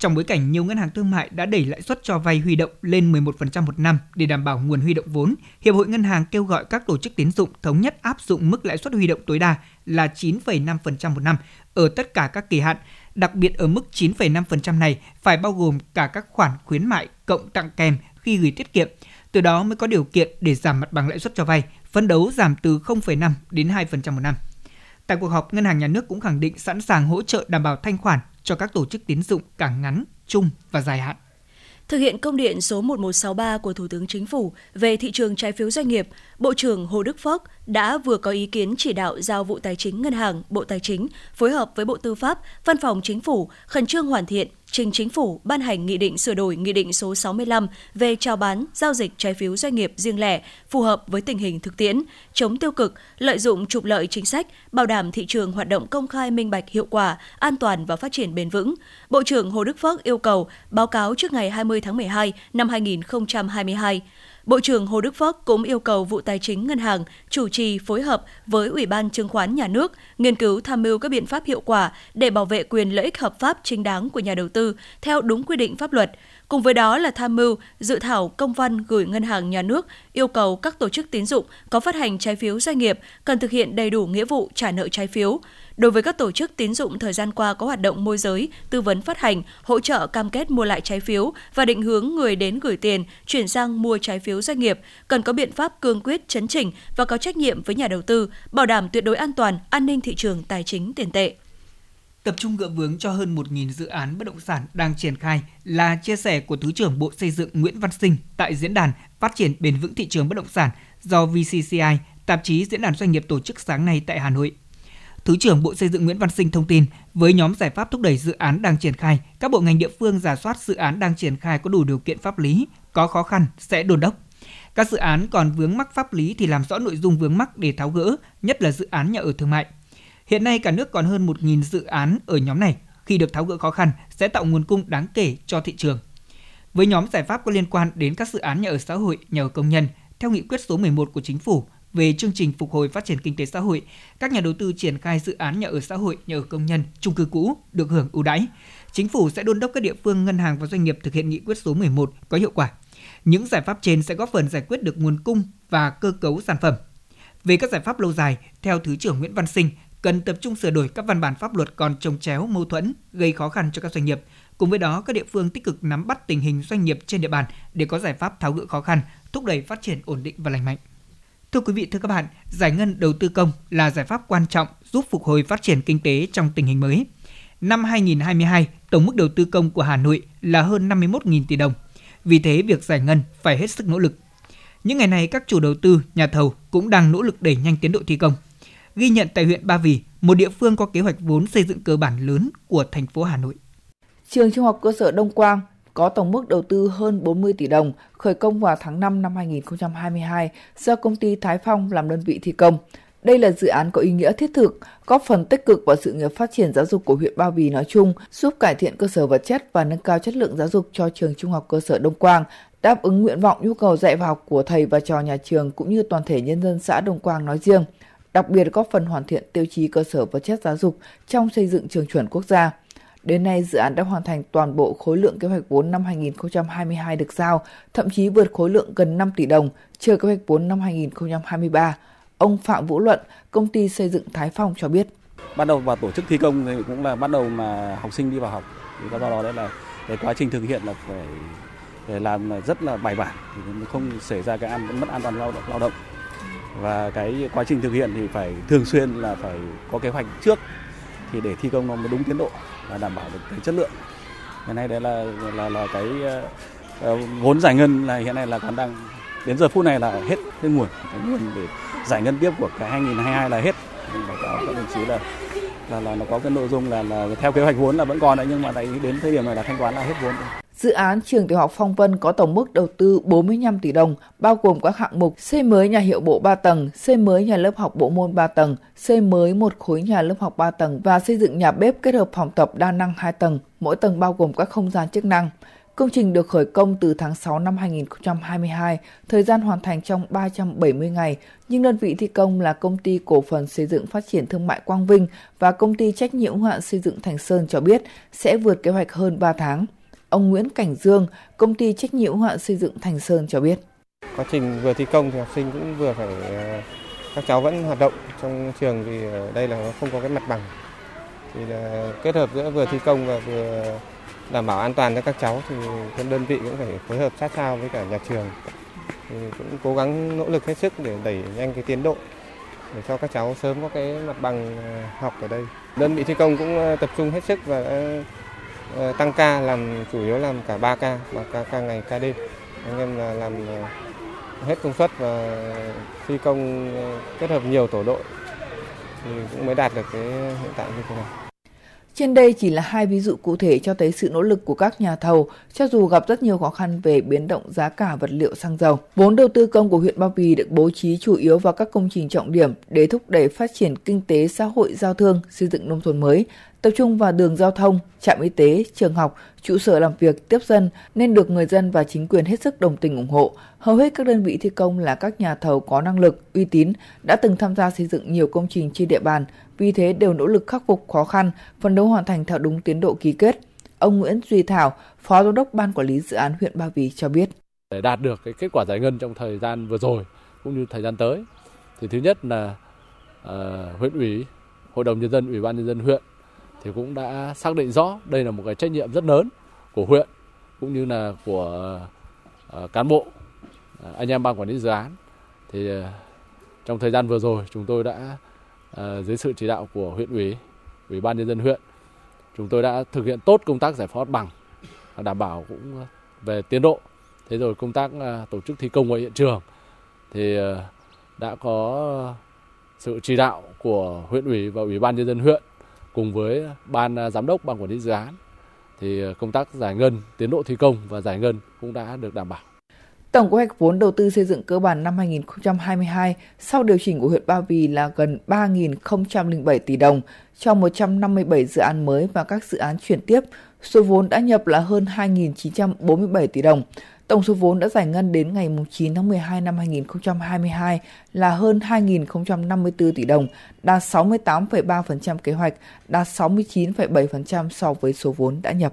Trong bối cảnh nhiều ngân hàng thương mại đã đẩy lãi suất cho vay huy động lên 11% một năm để đảm bảo nguồn huy động vốn, Hiệp hội Ngân hàng kêu gọi các tổ chức tín dụng thống nhất áp dụng mức lãi suất huy động tối đa là 9,5% một năm ở tất cả các kỳ hạn, Đặc biệt ở mức 9,5% này phải bao gồm cả các khoản khuyến mại cộng tặng kèm khi gửi tiết kiệm. Từ đó mới có điều kiện để giảm mặt bằng lãi suất cho vay, phấn đấu giảm từ 0,5 đến 2% một năm. Tại cuộc họp, Ngân hàng Nhà nước cũng khẳng định sẵn sàng hỗ trợ đảm bảo thanh khoản cho các tổ chức tín dụng cả ngắn, trung và dài hạn. Thực hiện công điện số 1163 của Thủ tướng Chính phủ về thị trường trái phiếu doanh nghiệp, Bộ trưởng Hồ Đức Phước đã vừa có ý kiến chỉ đạo giao vụ Tài chính Ngân hàng, Bộ Tài chính phối hợp với Bộ Tư pháp, Văn phòng Chính phủ khẩn trương hoàn thiện trình chính phủ ban hành nghị định sửa đổi nghị định số 65 về chào bán, giao dịch trái phiếu doanh nghiệp riêng lẻ phù hợp với tình hình thực tiễn, chống tiêu cực, lợi dụng trục lợi chính sách, bảo đảm thị trường hoạt động công khai minh bạch hiệu quả, an toàn và phát triển bền vững. Bộ trưởng Hồ Đức Phước yêu cầu báo cáo trước ngày 20 tháng 12 năm 2022. Bộ trưởng Hồ Đức Phước cũng yêu cầu vụ Tài chính Ngân hàng chủ trì phối hợp với Ủy ban Chứng khoán Nhà nước nghiên cứu tham mưu các biện pháp hiệu quả để bảo vệ quyền lợi ích hợp pháp chính đáng của nhà đầu tư theo đúng quy định pháp luật. Cùng với đó là tham mưu dự thảo công văn gửi Ngân hàng Nhà nước yêu cầu các tổ chức tín dụng có phát hành trái phiếu doanh nghiệp cần thực hiện đầy đủ nghĩa vụ trả nợ trái phiếu. Đối với các tổ chức tín dụng thời gian qua có hoạt động môi giới, tư vấn phát hành, hỗ trợ cam kết mua lại trái phiếu và định hướng người đến gửi tiền, chuyển sang mua trái phiếu doanh nghiệp, cần có biện pháp cương quyết chấn chỉnh và có trách nhiệm với nhà đầu tư, bảo đảm tuyệt đối an toàn, an ninh thị trường tài chính tiền tệ tập trung gỡ vướng cho hơn 1.000 dự án bất động sản đang triển khai là chia sẻ của Thứ trưởng Bộ Xây dựng Nguyễn Văn Sinh tại diễn đàn Phát triển bền vững thị trường bất động sản do VCCI, tạp chí Diễn đàn Doanh nghiệp tổ chức sáng nay tại Hà Nội. Thứ trưởng Bộ Xây dựng Nguyễn Văn Sinh thông tin, với nhóm giải pháp thúc đẩy dự án đang triển khai, các bộ ngành địa phương giả soát dự án đang triển khai có đủ điều kiện pháp lý, có khó khăn sẽ đôn đốc. Các dự án còn vướng mắc pháp lý thì làm rõ nội dung vướng mắc để tháo gỡ, nhất là dự án nhà ở thương mại. Hiện nay cả nước còn hơn 1.000 dự án ở nhóm này, khi được tháo gỡ khó khăn sẽ tạo nguồn cung đáng kể cho thị trường. Với nhóm giải pháp có liên quan đến các dự án nhà ở xã hội, nhà ở công nhân, theo nghị quyết số 11 của chính phủ về chương trình phục hồi phát triển kinh tế xã hội, các nhà đầu tư triển khai dự án nhà ở xã hội, nhà ở công nhân, chung cư cũ được hưởng ưu đãi. Chính phủ sẽ đôn đốc các địa phương, ngân hàng và doanh nghiệp thực hiện nghị quyết số 11 có hiệu quả. Những giải pháp trên sẽ góp phần giải quyết được nguồn cung và cơ cấu sản phẩm. Về các giải pháp lâu dài, theo Thứ trưởng Nguyễn Văn Sinh, cần tập trung sửa đổi các văn bản pháp luật còn trồng chéo, mâu thuẫn, gây khó khăn cho các doanh nghiệp. Cùng với đó, các địa phương tích cực nắm bắt tình hình doanh nghiệp trên địa bàn để có giải pháp tháo gỡ khó khăn, thúc đẩy phát triển ổn định và lành mạnh. Thưa quý vị, thưa các bạn, giải ngân đầu tư công là giải pháp quan trọng giúp phục hồi phát triển kinh tế trong tình hình mới. Năm 2022, tổng mức đầu tư công của Hà Nội là hơn 51.000 tỷ đồng. Vì thế, việc giải ngân phải hết sức nỗ lực. Những ngày này, các chủ đầu tư, nhà thầu cũng đang nỗ lực đẩy nhanh tiến độ thi công. Ghi nhận tại huyện Ba Vì, một địa phương có kế hoạch vốn xây dựng cơ bản lớn của thành phố Hà Nội. Trường Trung học cơ sở Đông Quang có tổng mức đầu tư hơn 40 tỷ đồng, khởi công vào tháng 5 năm 2022 do công ty Thái Phong làm đơn vị thi công. Đây là dự án có ý nghĩa thiết thực, góp phần tích cực vào sự nghiệp phát triển giáo dục của huyện Ba Vì nói chung, giúp cải thiện cơ sở vật chất và nâng cao chất lượng giáo dục cho trường trung học cơ sở Đông Quang, đáp ứng nguyện vọng nhu cầu dạy và học của thầy và trò nhà trường cũng như toàn thể nhân dân xã Đông Quang nói riêng. Đặc biệt góp phần hoàn thiện tiêu chí cơ sở vật chất giáo dục trong xây dựng trường chuẩn quốc gia. Đến nay, dự án đã hoàn thành toàn bộ khối lượng kế hoạch vốn năm 2022 được giao, thậm chí vượt khối lượng gần 5 tỷ đồng, chờ kế hoạch vốn năm 2023. Ông Phạm Vũ Luận, công ty xây dựng Thái Phong cho biết. Bắt đầu vào tổ chức thi công thì cũng là bắt đầu mà học sinh đi vào học. Thì do đó đấy là cái quá trình thực hiện là phải để làm rất là bài bản thì không xảy ra cái an mất an toàn lao động lao động và cái quá trình thực hiện thì phải thường xuyên là phải có kế hoạch trước thì để thi công nó mới đúng tiến độ và đảm bảo được cái chất lượng hiện nay đấy là là là cái uh, vốn giải ngân là hiện nay là còn đang đến giờ phút này là hết cái nguồn cái nguồn để giải ngân tiếp của cái 2022 là hết báo cáo các đồng chí là là là nó có cái nội dung là là theo kế hoạch vốn là vẫn còn đấy nhưng mà đến thời điểm này là thanh toán là hết vốn rồi. Dự án trường tiểu học Phong Vân có tổng mức đầu tư 45 tỷ đồng, bao gồm các hạng mục xây mới nhà hiệu bộ 3 tầng, xây mới nhà lớp học bộ môn 3 tầng, xây mới một khối nhà lớp học 3 tầng và xây dựng nhà bếp kết hợp phòng tập đa năng 2 tầng, mỗi tầng bao gồm các không gian chức năng. Công trình được khởi công từ tháng 6 năm 2022, thời gian hoàn thành trong 370 ngày, nhưng đơn vị thi công là công ty cổ phần xây dựng phát triển thương mại Quang Vinh và công ty trách nhiệm hữu hạn xây dựng Thành Sơn cho biết sẽ vượt kế hoạch hơn 3 tháng. Ông Nguyễn Cảnh Dương, công ty trách nhiệm hữu hạn xây dựng Thành Sơn cho biết. Quá trình vừa thi công thì học sinh cũng vừa phải ờ, các cháu vẫn hoạt động trong trường vì ờ, đây là không có cái mặt bằng thì là kết hợp giữa vừa thi công và vừa đảm bảo an toàn cho các cháu thì các đơn vị cũng phải phối hợp sát sao với cả nhà trường thì cũng cố gắng nỗ lực hết sức để đẩy nhanh cái tiến độ để cho các cháu sớm có cái mặt bằng ờ, học ở đây. Đơn vị thi công cũng tập trung hết sức và Ờ, tăng ca làm chủ yếu làm cả 3 ca, và ca, ca ngày ca đêm. Anh em là làm ờ, hết công suất và thi công ờ, kết hợp nhiều tổ đội thì cũng mới đạt được cái hiện tại như thế này. Trên đây chỉ là hai ví dụ cụ thể cho thấy sự nỗ lực của các nhà thầu, cho dù gặp rất nhiều khó khăn về biến động giá cả vật liệu xăng dầu. Vốn đầu tư công của huyện Ba Vì được bố trí chủ yếu vào các công trình trọng điểm để thúc đẩy phát triển kinh tế xã hội giao thương, xây dựng nông thôn mới, tập trung vào đường giao thông, trạm y tế, trường học, trụ sở làm việc, tiếp dân nên được người dân và chính quyền hết sức đồng tình ủng hộ. Hầu hết các đơn vị thi công là các nhà thầu có năng lực, uy tín, đã từng tham gia xây dựng nhiều công trình trên địa bàn, vì thế đều nỗ lực khắc phục khó khăn, phấn đấu hoàn thành theo đúng tiến độ ký kết. Ông Nguyễn Duy Thảo, Phó Giám đốc Ban Quản lý Dự án huyện Ba Vì cho biết. Để đạt được cái kết quả giải ngân trong thời gian vừa rồi cũng như thời gian tới, thì thứ nhất là uh, huyện ủy, hội đồng nhân dân, ủy ban nhân dân huyện thì cũng đã xác định rõ đây là một cái trách nhiệm rất lớn của huyện cũng như là của ờ, cán bộ ờ, anh em ban quản lý dự án. Thì ờ, trong thời gian vừa rồi chúng tôi đã dưới sự chỉ đạo của huyện ủy ủy ban nhân dân huyện, chúng tôi đã thực hiện tốt công tác giải phóng bằng đảm bảo cũng về tiến độ. Thế rồi công tác tổ chức thi công ở hiện trường thì đã có sự chỉ đạo của huyện ủy và ủy ban nhân dân huyện cùng với ban à, giám đốc ban quản lý dự án thì à, công tác giải ngân, tiến độ thi công và giải ngân cũng đã được đảm bảo. Tổng kế hoạch vốn đầu tư xây dựng cơ bản năm 2022 sau điều chỉnh của huyện Ba Vì là gần 3.007 tỷ đồng cho 157 dự án mới và các dự án chuyển tiếp. Số vốn đã nhập là hơn 2.947 tỷ đồng. Tổng số vốn đã giải ngân đến ngày 9 tháng 12 năm 2022 là hơn 2.054 tỷ đồng, đạt 68,3% kế hoạch, đạt 69,7% so với số vốn đã nhập.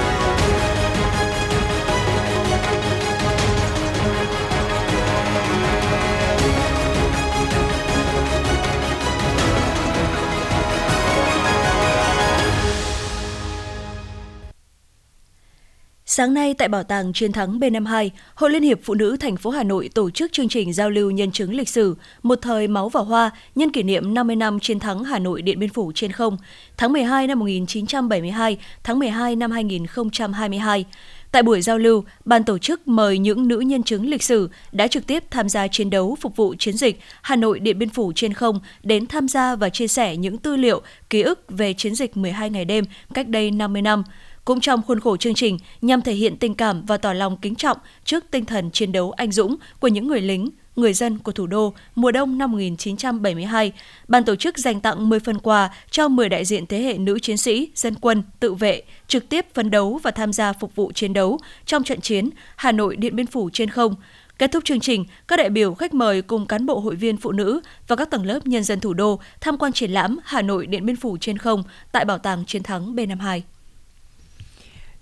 Sáng nay tại Bảo tàng Chiến thắng B52, Hội Liên hiệp Phụ nữ thành phố Hà Nội tổ chức chương trình giao lưu nhân chứng lịch sử Một thời máu và hoa nhân kỷ niệm 50 năm chiến thắng Hà Nội Điện Biên Phủ trên không, tháng 12 năm 1972, tháng 12 năm 2022. Tại buổi giao lưu, ban tổ chức mời những nữ nhân chứng lịch sử đã trực tiếp tham gia chiến đấu phục vụ chiến dịch Hà Nội Điện Biên Phủ trên không đến tham gia và chia sẻ những tư liệu, ký ức về chiến dịch 12 ngày đêm cách đây 50 năm. Cũng trong khuôn khổ chương trình, nhằm thể hiện tình cảm và tỏ lòng kính trọng trước tinh thần chiến đấu anh dũng của những người lính, người dân của thủ đô mùa đông năm 1972, ban tổ chức dành tặng 10 phần quà cho 10 đại diện thế hệ nữ chiến sĩ, dân quân, tự vệ, trực tiếp phấn đấu và tham gia phục vụ chiến đấu trong trận chiến Hà Nội Điện Biên Phủ trên không. Kết thúc chương trình, các đại biểu khách mời cùng cán bộ hội viên phụ nữ và các tầng lớp nhân dân thủ đô tham quan triển lãm Hà Nội Điện Biên Phủ trên không tại Bảo tàng Chiến thắng B52.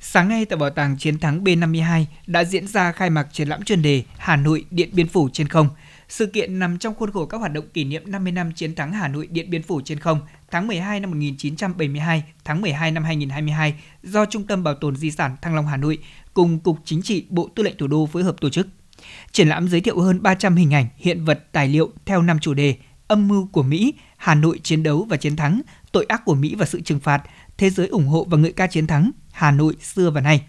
Sáng nay tại Bảo tàng Chiến thắng B52 đã diễn ra khai mạc triển lãm chuyên đề Hà Nội Điện Biên Phủ trên không. Sự kiện nằm trong khuôn khổ các hoạt động kỷ niệm 50 năm chiến thắng Hà Nội Điện Biên Phủ trên không tháng 12 năm 1972, tháng 12 năm 2022 do Trung tâm Bảo tồn Di sản Thăng Long Hà Nội cùng Cục Chính trị Bộ Tư lệnh Thủ đô phối hợp tổ chức. Triển lãm giới thiệu hơn 300 hình ảnh, hiện vật, tài liệu theo năm chủ đề Âm mưu của Mỹ, Hà Nội chiến đấu và chiến thắng, tội ác của Mỹ và sự trừng phạt, thế giới ủng hộ và ngợi ca chiến thắng, Hà Nội xưa và nay.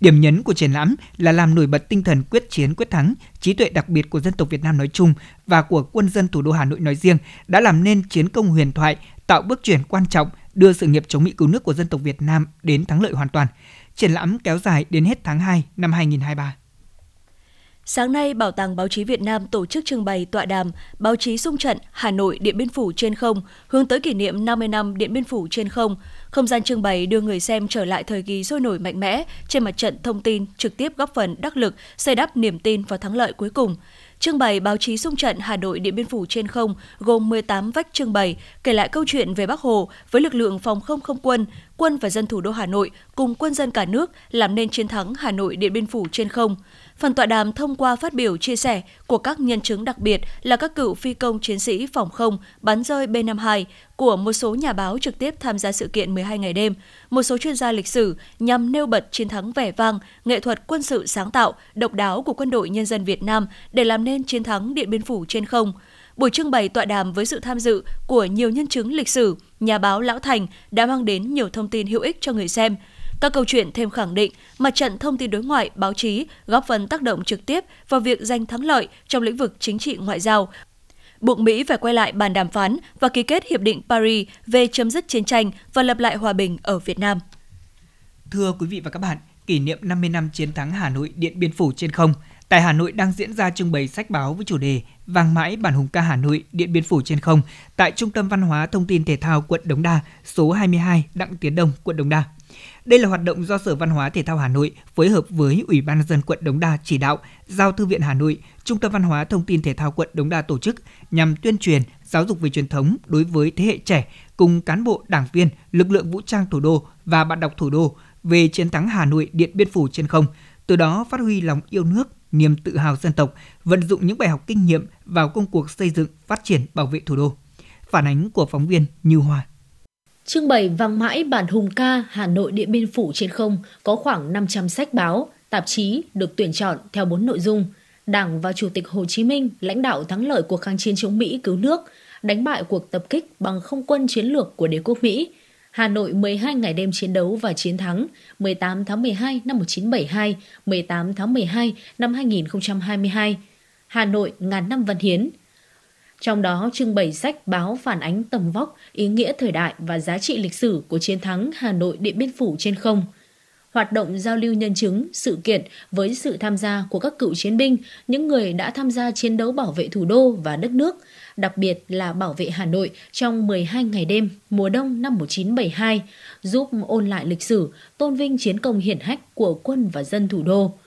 Điểm nhấn của triển lãm là làm nổi bật tinh thần quyết chiến quyết thắng, trí tuệ đặc biệt của dân tộc Việt Nam nói chung và của quân dân thủ đô Hà Nội nói riêng đã làm nên chiến công huyền thoại, tạo bước chuyển quan trọng đưa sự nghiệp chống Mỹ cứu nước của dân tộc Việt Nam đến thắng lợi hoàn toàn. Triển lãm kéo dài đến hết tháng 2 năm 2023. Sáng nay, Bảo tàng Báo chí Việt Nam tổ chức trưng bày tọa đàm Báo chí sung trận Hà Nội Điện Biên Phủ trên không, hướng tới kỷ niệm 50 năm Điện Biên Phủ trên không. Không gian trưng bày đưa người xem trở lại thời kỳ sôi nổi mạnh mẽ trên mặt trận thông tin, trực tiếp góp phần đắc lực xây đắp niềm tin vào thắng lợi cuối cùng. Trưng bày báo chí sung trận Hà Nội Điện Biên Phủ trên không gồm 18 vách trưng bày kể lại câu chuyện về Bắc Hồ với lực lượng phòng không không quân quân và dân thủ đô Hà Nội cùng quân dân cả nước làm nên chiến thắng Hà Nội Điện Biên Phủ trên không. Phần tọa đàm thông qua phát biểu chia sẻ của các nhân chứng đặc biệt là các cựu phi công chiến sĩ phòng không bắn rơi B-52 của một số nhà báo trực tiếp tham gia sự kiện 12 ngày đêm, một số chuyên gia lịch sử nhằm nêu bật chiến thắng vẻ vang, nghệ thuật quân sự sáng tạo, độc đáo của quân đội nhân dân Việt Nam để làm nên chiến thắng Điện Biên Phủ trên không. Buổi trưng bày tọa đàm với sự tham dự của nhiều nhân chứng lịch sử, nhà báo Lão Thành đã mang đến nhiều thông tin hữu ích cho người xem. Các câu chuyện thêm khẳng định mặt trận thông tin đối ngoại, báo chí góp phần tác động trực tiếp vào việc giành thắng lợi trong lĩnh vực chính trị ngoại giao, buộc Mỹ phải quay lại bàn đàm phán và ký kết Hiệp định Paris về chấm dứt chiến tranh và lập lại hòa bình ở Việt Nam. Thưa quý vị và các bạn, kỷ niệm 50 năm chiến thắng Hà Nội Điện Biên Phủ trên không, tại Hà Nội đang diễn ra trưng bày sách báo với chủ đề Vàng mãi bản hùng ca Hà Nội Điện Biên Phủ trên không tại Trung tâm Văn hóa Thông tin Thể thao quận Đống Đa, số 22 Đặng Tiến Đông, quận Đống Đa. Đây là hoạt động do Sở Văn hóa Thể thao Hà Nội phối hợp với Ủy ban nhân dân quận Đống Đa chỉ đạo, giao Thư viện Hà Nội, Trung tâm Văn hóa Thông tin Thể thao quận Đống Đa tổ chức nhằm tuyên truyền, giáo dục về truyền thống đối với thế hệ trẻ cùng cán bộ, đảng viên, lực lượng vũ trang thủ đô và bạn đọc thủ đô về chiến thắng Hà Nội Điện Biên Phủ trên không, từ đó phát huy lòng yêu nước, niềm tự hào dân tộc, vận dụng những bài học kinh nghiệm vào công cuộc xây dựng, phát triển, bảo vệ thủ đô. Phản ánh của phóng viên Như Hoa. Trưng bày vang mãi bản hùng ca Hà Nội Điện Biên Phủ trên không có khoảng 500 sách báo, tạp chí được tuyển chọn theo bốn nội dung. Đảng và Chủ tịch Hồ Chí Minh lãnh đạo thắng lợi cuộc kháng chiến chống Mỹ cứu nước, đánh bại cuộc tập kích bằng không quân chiến lược của đế quốc Mỹ, Hà Nội 12 ngày đêm chiến đấu và chiến thắng 18 tháng 12 năm 1972, 18 tháng 12 năm 2022. Hà Nội ngàn năm văn hiến. Trong đó trưng bày sách báo phản ánh tầm vóc, ý nghĩa thời đại và giá trị lịch sử của chiến thắng Hà Nội Điện Biên Phủ trên không. Hoạt động giao lưu nhân chứng, sự kiện với sự tham gia của các cựu chiến binh, những người đã tham gia chiến đấu bảo vệ thủ đô và đất nước, đặc biệt là bảo vệ Hà Nội trong 12 ngày đêm mùa đông năm 1972, giúp ôn lại lịch sử, tôn vinh chiến công hiển hách của quân và dân thủ đô.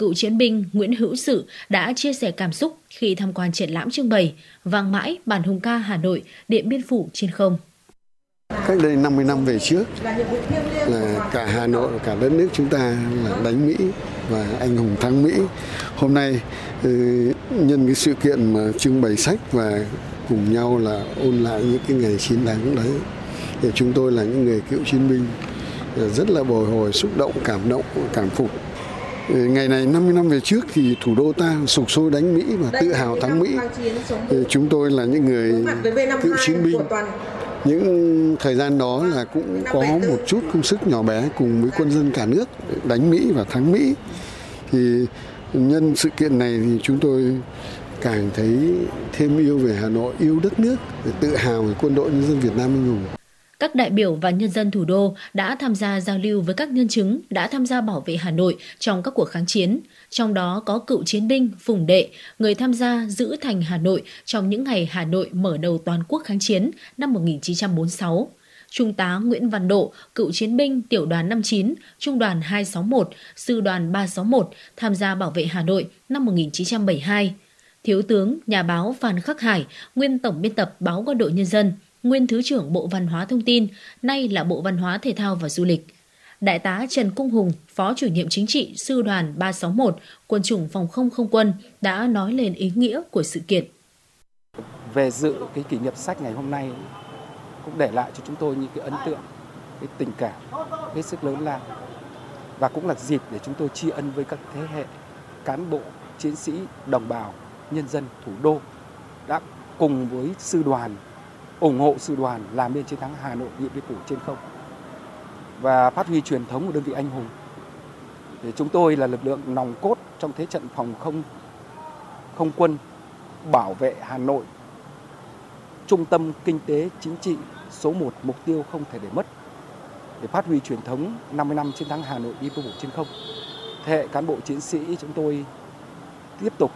Cựu chiến binh Nguyễn Hữu Sự đã chia sẻ cảm xúc khi tham quan triển lãm trưng bày Vàng mãi bản hùng ca Hà Nội, Điện Biên Phủ trên không. Cách đây 50 năm về trước là cả Hà Nội cả đất nước chúng ta là đánh Mỹ và anh hùng thắng Mỹ. Hôm nay ừ, nhân cái sự kiện mà trưng bày sách và cùng nhau là ôn lại những cái ngày chiến thắng đấy. Thì chúng tôi là những người cựu chiến binh ờ, rất là bồi hồi, xúc động, cảm động, cảm phục Ngày này 50 năm về trước thì thủ đô ta sục sôi đánh Mỹ và tự hào thắng Mỹ. Ừ, chúng tôi là những người cựu chiến binh những thời gian đó là cũng có một chút công sức nhỏ bé cùng với quân dân cả nước đánh Mỹ và thắng Mỹ thì nhân sự kiện này thì chúng tôi càng thấy thêm yêu về Hà Nội, yêu đất nước, tự hào về quân đội nhân dân Việt Nam anh hùng. Các đại biểu và nhân dân thủ đô đã tham gia giao lưu với các nhân chứng đã tham gia bảo vệ Hà Nội trong các cuộc kháng chiến, trong đó có cựu chiến binh Phùng Đệ, người tham gia giữ thành Hà Nội trong những ngày Hà Nội mở đầu toàn quốc kháng chiến năm 1946. Trung tá Nguyễn Văn Độ, cựu chiến binh tiểu đoàn 59, trung đoàn 261, sư đoàn 361 tham gia bảo vệ Hà Nội năm 1972. Thiếu tướng, nhà báo Phan Khắc Hải, nguyên tổng biên tập báo Quân đội Nhân dân, nguyên Thứ trưởng Bộ Văn hóa Thông tin, nay là Bộ Văn hóa Thể thao và Du lịch. Đại tá Trần Cung Hùng, Phó chủ nhiệm chính trị Sư đoàn 361, Quân chủng Phòng không Không quân đã nói lên ý nghĩa của sự kiện. Về dự cái kỷ niệm sách ngày hôm nay cũng để lại cho chúng tôi những cái ấn tượng, cái tình cảm hết sức lớn lao và cũng là dịp để chúng tôi tri ân với các thế hệ cán bộ, chiến sĩ, đồng bào, nhân dân thủ đô đã cùng với sư đoàn ủng hộ sư đoàn làm nên chiến thắng Hà Nội Điện Biên Phủ trên không và phát huy truyền thống của đơn vị anh hùng. Để chúng tôi là lực lượng nòng cốt trong thế trận phòng không không quân bảo vệ Hà Nội trung tâm kinh tế chính trị số 1 mục tiêu không thể để mất để phát huy truyền thống 50 năm chiến thắng Hà Nội Điện Biên Phủ trên không. Thế hệ cán bộ chiến sĩ chúng tôi tiếp tục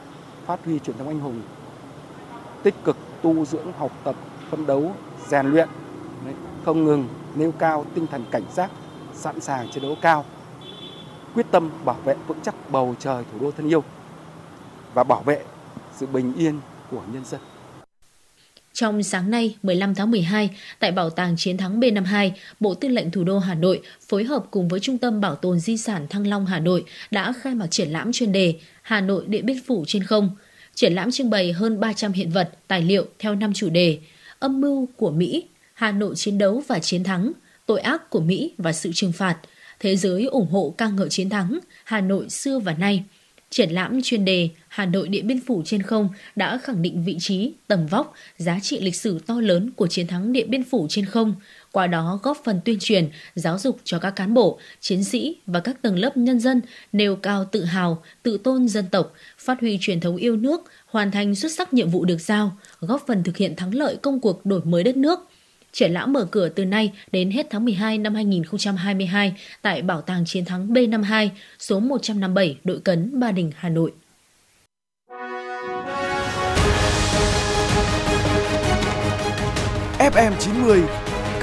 phát huy truyền thống anh hùng, tích cực tu dưỡng học tập phấn đấu, rèn luyện, không ngừng nêu cao tinh thần cảnh giác, sẵn sàng chiến đấu cao, quyết tâm bảo vệ vững chắc bầu trời thủ đô thân yêu và bảo vệ sự bình yên của nhân dân. Trong sáng nay, 15 tháng 12, tại Bảo tàng Chiến thắng B52, Bộ Tư lệnh Thủ đô Hà Nội phối hợp cùng với Trung tâm Bảo tồn Di sản Thăng Long Hà Nội đã khai mạc triển lãm chuyên đề Hà Nội Điện Biên Phủ trên không. Triển lãm trưng bày hơn 300 hiện vật, tài liệu theo năm chủ đề Âm mưu của Mỹ, Hà Nội chiến đấu và chiến thắng, tội ác của Mỹ và sự trừng phạt, thế giới ủng hộ ca ngợi chiến thắng, Hà Nội xưa và nay – Triển lãm chuyên đề Hà Nội Điện Biên Phủ trên không đã khẳng định vị trí, tầm vóc, giá trị lịch sử to lớn của chiến thắng Điện Biên Phủ trên không, qua đó góp phần tuyên truyền, giáo dục cho các cán bộ, chiến sĩ và các tầng lớp nhân dân nêu cao tự hào, tự tôn dân tộc, phát huy truyền thống yêu nước, hoàn thành xuất sắc nhiệm vụ được giao, góp phần thực hiện thắng lợi công cuộc đổi mới đất nước – Triển lãm mở cửa từ nay đến hết tháng 12 năm 2022 tại Bảo tàng Chiến thắng B52, số 157, Đội Cấn, Ba Đình, Hà Nội. FM 90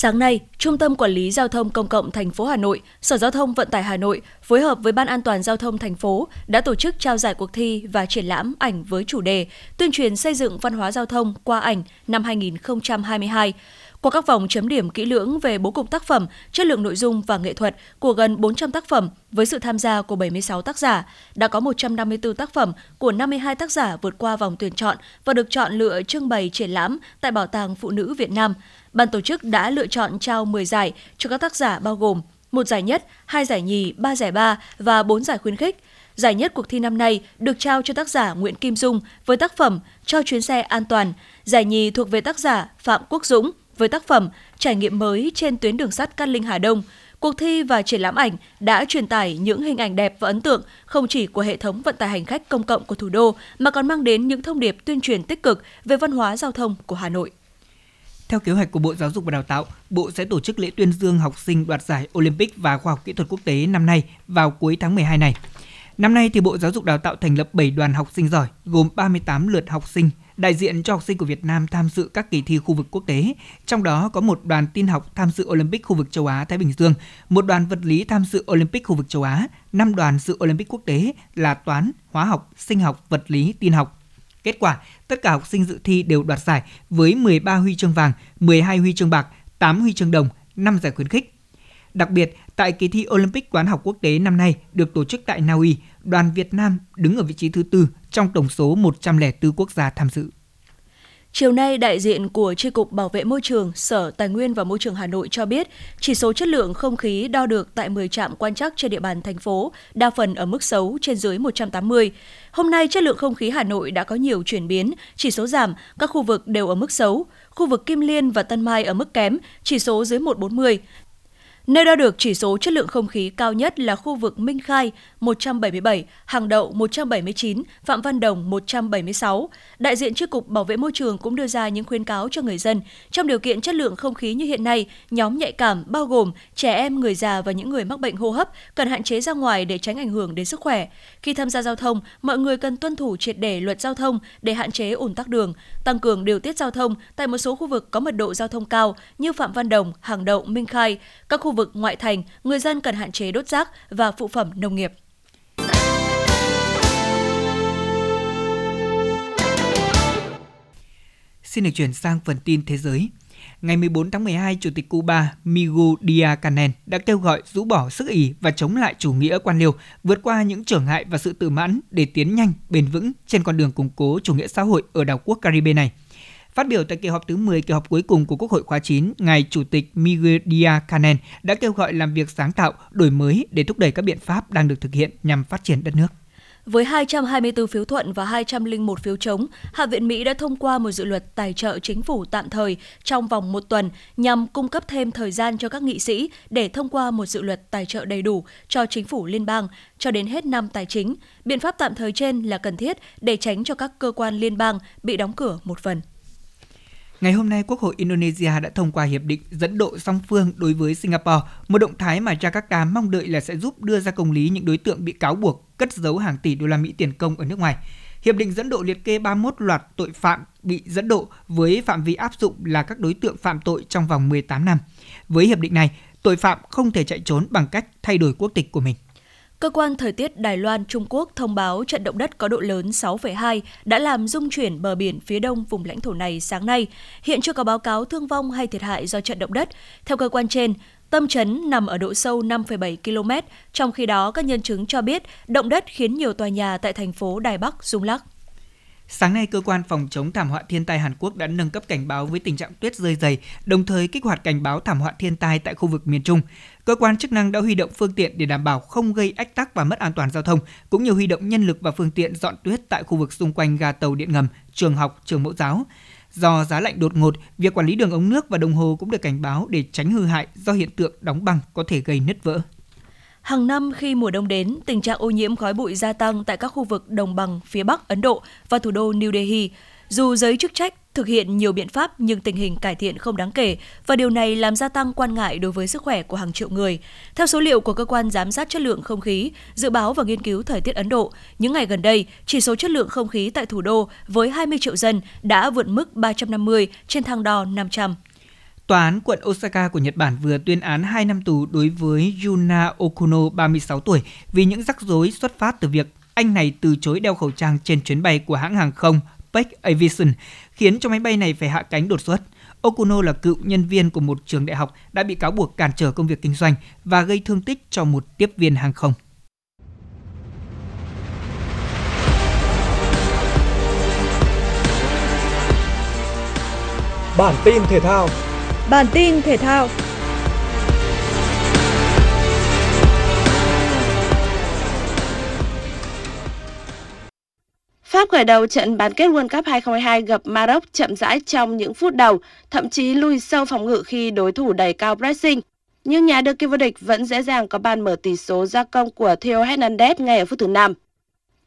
Sáng nay, Trung tâm Quản lý Giao thông Công cộng thành phố Hà Nội, Sở Giao thông Vận tải Hà Nội phối hợp với Ban An toàn Giao thông thành phố đã tổ chức trao giải cuộc thi và triển lãm ảnh với chủ đề Tuyên truyền xây dựng văn hóa giao thông qua ảnh năm 2022. Qua các vòng chấm điểm kỹ lưỡng về bố cục tác phẩm, chất lượng nội dung và nghệ thuật của gần 400 tác phẩm với sự tham gia của 76 tác giả, đã có 154 tác phẩm của 52 tác giả vượt qua vòng tuyển chọn và được chọn lựa trưng bày triển lãm tại Bảo tàng Phụ nữ Việt Nam. Ban tổ chức đã lựa chọn trao 10 giải cho các tác giả bao gồm một giải nhất, hai giải nhì, ba giải ba và bốn giải khuyến khích. Giải nhất cuộc thi năm nay được trao cho tác giả Nguyễn Kim Dung với tác phẩm Cho chuyến xe an toàn. Giải nhì thuộc về tác giả Phạm Quốc Dũng với tác phẩm Trải nghiệm mới trên tuyến đường sắt Cát Linh Hà Đông. Cuộc thi và triển lãm ảnh đã truyền tải những hình ảnh đẹp và ấn tượng không chỉ của hệ thống vận tải hành khách công cộng của thủ đô mà còn mang đến những thông điệp tuyên truyền tích cực về văn hóa giao thông của Hà Nội. Theo kế hoạch của Bộ Giáo dục và Đào tạo, Bộ sẽ tổ chức lễ tuyên dương học sinh đoạt giải Olympic và khoa học kỹ thuật quốc tế năm nay vào cuối tháng 12 này. Năm nay thì Bộ Giáo dục Đào tạo thành lập 7 đoàn học sinh giỏi, gồm 38 lượt học sinh đại diện cho học sinh của Việt Nam tham dự các kỳ thi khu vực quốc tế, trong đó có một đoàn tin học tham dự Olympic khu vực châu Á Thái Bình Dương, một đoàn vật lý tham dự Olympic khu vực châu Á, năm đoàn dự Olympic quốc tế là toán, hóa học, sinh học, vật lý, tin học. Kết quả, tất cả học sinh dự thi đều đoạt giải với 13 huy chương vàng, 12 huy chương bạc, 8 huy chương đồng, 5 giải khuyến khích. Đặc biệt, tại kỳ thi Olympic toán học quốc tế năm nay được tổ chức tại Na Uy, đoàn Việt Nam đứng ở vị trí thứ tư trong tổng số 104 quốc gia tham dự. Chiều nay, đại diện của Tri Cục Bảo vệ Môi trường, Sở Tài nguyên và Môi trường Hà Nội cho biết, chỉ số chất lượng không khí đo được tại 10 trạm quan trắc trên địa bàn thành phố, đa phần ở mức xấu trên dưới 180. Hôm nay, chất lượng không khí Hà Nội đã có nhiều chuyển biến, chỉ số giảm, các khu vực đều ở mức xấu. Khu vực Kim Liên và Tân Mai ở mức kém, chỉ số dưới 140. Nơi đo được chỉ số chất lượng không khí cao nhất là khu vực Minh Khai 177, Hàng Đậu 179, Phạm Văn Đồng 176. Đại diện Chi cục Bảo vệ môi trường cũng đưa ra những khuyến cáo cho người dân. Trong điều kiện chất lượng không khí như hiện nay, nhóm nhạy cảm bao gồm trẻ em, người già và những người mắc bệnh hô hấp cần hạn chế ra ngoài để tránh ảnh hưởng đến sức khỏe. Khi tham gia giao thông, mọi người cần tuân thủ triệt để luật giao thông để hạn chế ủn tắc đường, tăng cường điều tiết giao thông tại một số khu vực có mật độ giao thông cao như Phạm Văn Đồng, Hàng Đậu, Minh Khai. Các khu vực ngoại thành, người dân cần hạn chế đốt rác và phụ phẩm nông nghiệp. Xin được chuyển sang phần tin thế giới. Ngày 14 tháng 12, Chủ tịch Cuba Miguel Díaz-Canel đã kêu gọi rũ bỏ sức ỉ và chống lại chủ nghĩa quan liêu, vượt qua những trở ngại và sự tự mãn để tiến nhanh, bền vững trên con đường củng cố chủ nghĩa xã hội ở đảo quốc Caribe này. Phát biểu tại kỳ họp thứ 10 kỳ họp cuối cùng của Quốc hội khóa 9, ngài Chủ tịch Miguel Díaz-Canel đã kêu gọi làm việc sáng tạo, đổi mới để thúc đẩy các biện pháp đang được thực hiện nhằm phát triển đất nước. Với 224 phiếu thuận và 201 phiếu chống, Hạ viện Mỹ đã thông qua một dự luật tài trợ chính phủ tạm thời trong vòng một tuần nhằm cung cấp thêm thời gian cho các nghị sĩ để thông qua một dự luật tài trợ đầy đủ cho chính phủ liên bang cho đến hết năm tài chính. Biện pháp tạm thời trên là cần thiết để tránh cho các cơ quan liên bang bị đóng cửa một phần. Ngày hôm nay, Quốc hội Indonesia đã thông qua hiệp định dẫn độ song phương đối với Singapore, một động thái mà Jakarta mong đợi là sẽ giúp đưa ra công lý những đối tượng bị cáo buộc cất giấu hàng tỷ đô la Mỹ tiền công ở nước ngoài. Hiệp định dẫn độ liệt kê 31 loạt tội phạm bị dẫn độ với phạm vi áp dụng là các đối tượng phạm tội trong vòng 18 năm. Với hiệp định này, tội phạm không thể chạy trốn bằng cách thay đổi quốc tịch của mình. Cơ quan thời tiết Đài Loan Trung Quốc thông báo trận động đất có độ lớn 6,2 đã làm rung chuyển bờ biển phía đông vùng lãnh thổ này sáng nay. Hiện chưa có báo cáo thương vong hay thiệt hại do trận động đất. Theo cơ quan trên, tâm chấn nằm ở độ sâu 5,7 km, trong khi đó các nhân chứng cho biết động đất khiến nhiều tòa nhà tại thành phố Đài Bắc rung lắc. Sáng nay, cơ quan phòng chống thảm họa thiên tai Hàn Quốc đã nâng cấp cảnh báo với tình trạng tuyết rơi dày, đồng thời kích hoạt cảnh báo thảm họa thiên tai tại khu vực miền Trung. Cơ quan chức năng đã huy động phương tiện để đảm bảo không gây ách tắc và mất an toàn giao thông, cũng như huy động nhân lực và phương tiện dọn tuyết tại khu vực xung quanh ga tàu điện ngầm, trường học, trường mẫu giáo. Do giá lạnh đột ngột, việc quản lý đường ống nước và đồng hồ cũng được cảnh báo để tránh hư hại do hiện tượng đóng băng có thể gây nứt vỡ. Hàng năm khi mùa đông đến, tình trạng ô nhiễm khói bụi gia tăng tại các khu vực đồng bằng phía Bắc Ấn Độ và thủ đô New Delhi. Dù giới chức trách thực hiện nhiều biện pháp nhưng tình hình cải thiện không đáng kể và điều này làm gia tăng quan ngại đối với sức khỏe của hàng triệu người. Theo số liệu của cơ quan giám sát chất lượng không khí, dự báo và nghiên cứu thời tiết Ấn Độ, những ngày gần đây, chỉ số chất lượng không khí tại thủ đô với 20 triệu dân đã vượt mức 350 trên thang đo 500. Tòa án quận Osaka của Nhật Bản vừa tuyên án 2 năm tù đối với Yuna Okuno, 36 tuổi, vì những rắc rối xuất phát từ việc anh này từ chối đeo khẩu trang trên chuyến bay của hãng hàng không Peck Aviation, khiến cho máy bay này phải hạ cánh đột xuất. Okuno là cựu nhân viên của một trường đại học đã bị cáo buộc cản trở công việc kinh doanh và gây thương tích cho một tiếp viên hàng không. Bản tin thể thao Bản tin thể thao Pháp khởi đầu trận bán kết World Cup 2022 gặp Maroc chậm rãi trong những phút đầu, thậm chí lùi sâu phòng ngự khi đối thủ đẩy cao pressing. Nhưng nhà đương kim vô địch vẫn dễ dàng có bàn mở tỷ số gia công của Theo Hernandez ngay ở phút thứ 5.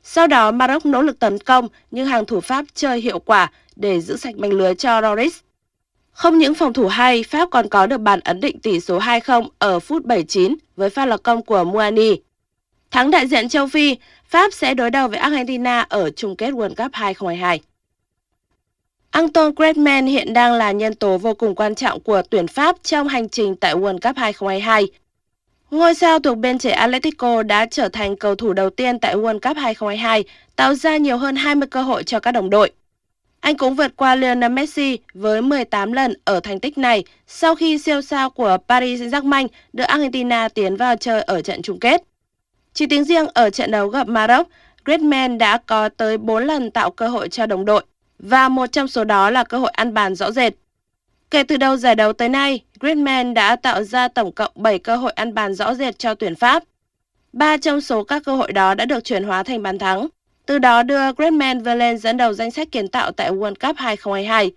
Sau đó Maroc nỗ lực tấn công nhưng hàng thủ Pháp chơi hiệu quả để giữ sạch mảnh lưới cho Loris. Không những phòng thủ hay, Pháp còn có được bàn ấn định tỷ số 2-0 ở phút 79 với pha lập công của Muani. Thắng đại diện châu Phi, Pháp sẽ đối đầu với Argentina ở chung kết World Cup 2022. Anton Griezmann hiện đang là nhân tố vô cùng quan trọng của tuyển Pháp trong hành trình tại World Cup 2022. Ngôi sao thuộc bên trẻ Atletico đã trở thành cầu thủ đầu tiên tại World Cup 2022, tạo ra nhiều hơn 20 cơ hội cho các đồng đội. Anh cũng vượt qua Lionel Messi với 18 lần ở thành tích này sau khi siêu sao của Paris Saint-Germain đưa Argentina tiến vào chơi ở trận chung kết. Chỉ tính riêng ở trận đấu gặp Maroc, Griezmann đã có tới 4 lần tạo cơ hội cho đồng đội và một trong số đó là cơ hội ăn bàn rõ rệt. Kể từ đầu giải đấu tới nay, Griezmann đã tạo ra tổng cộng 7 cơ hội ăn bàn rõ rệt cho tuyển Pháp. Ba trong số các cơ hội đó đã được chuyển hóa thành bàn thắng, từ đó đưa Griezmann vươn lên dẫn đầu danh sách kiến tạo tại World Cup 2022.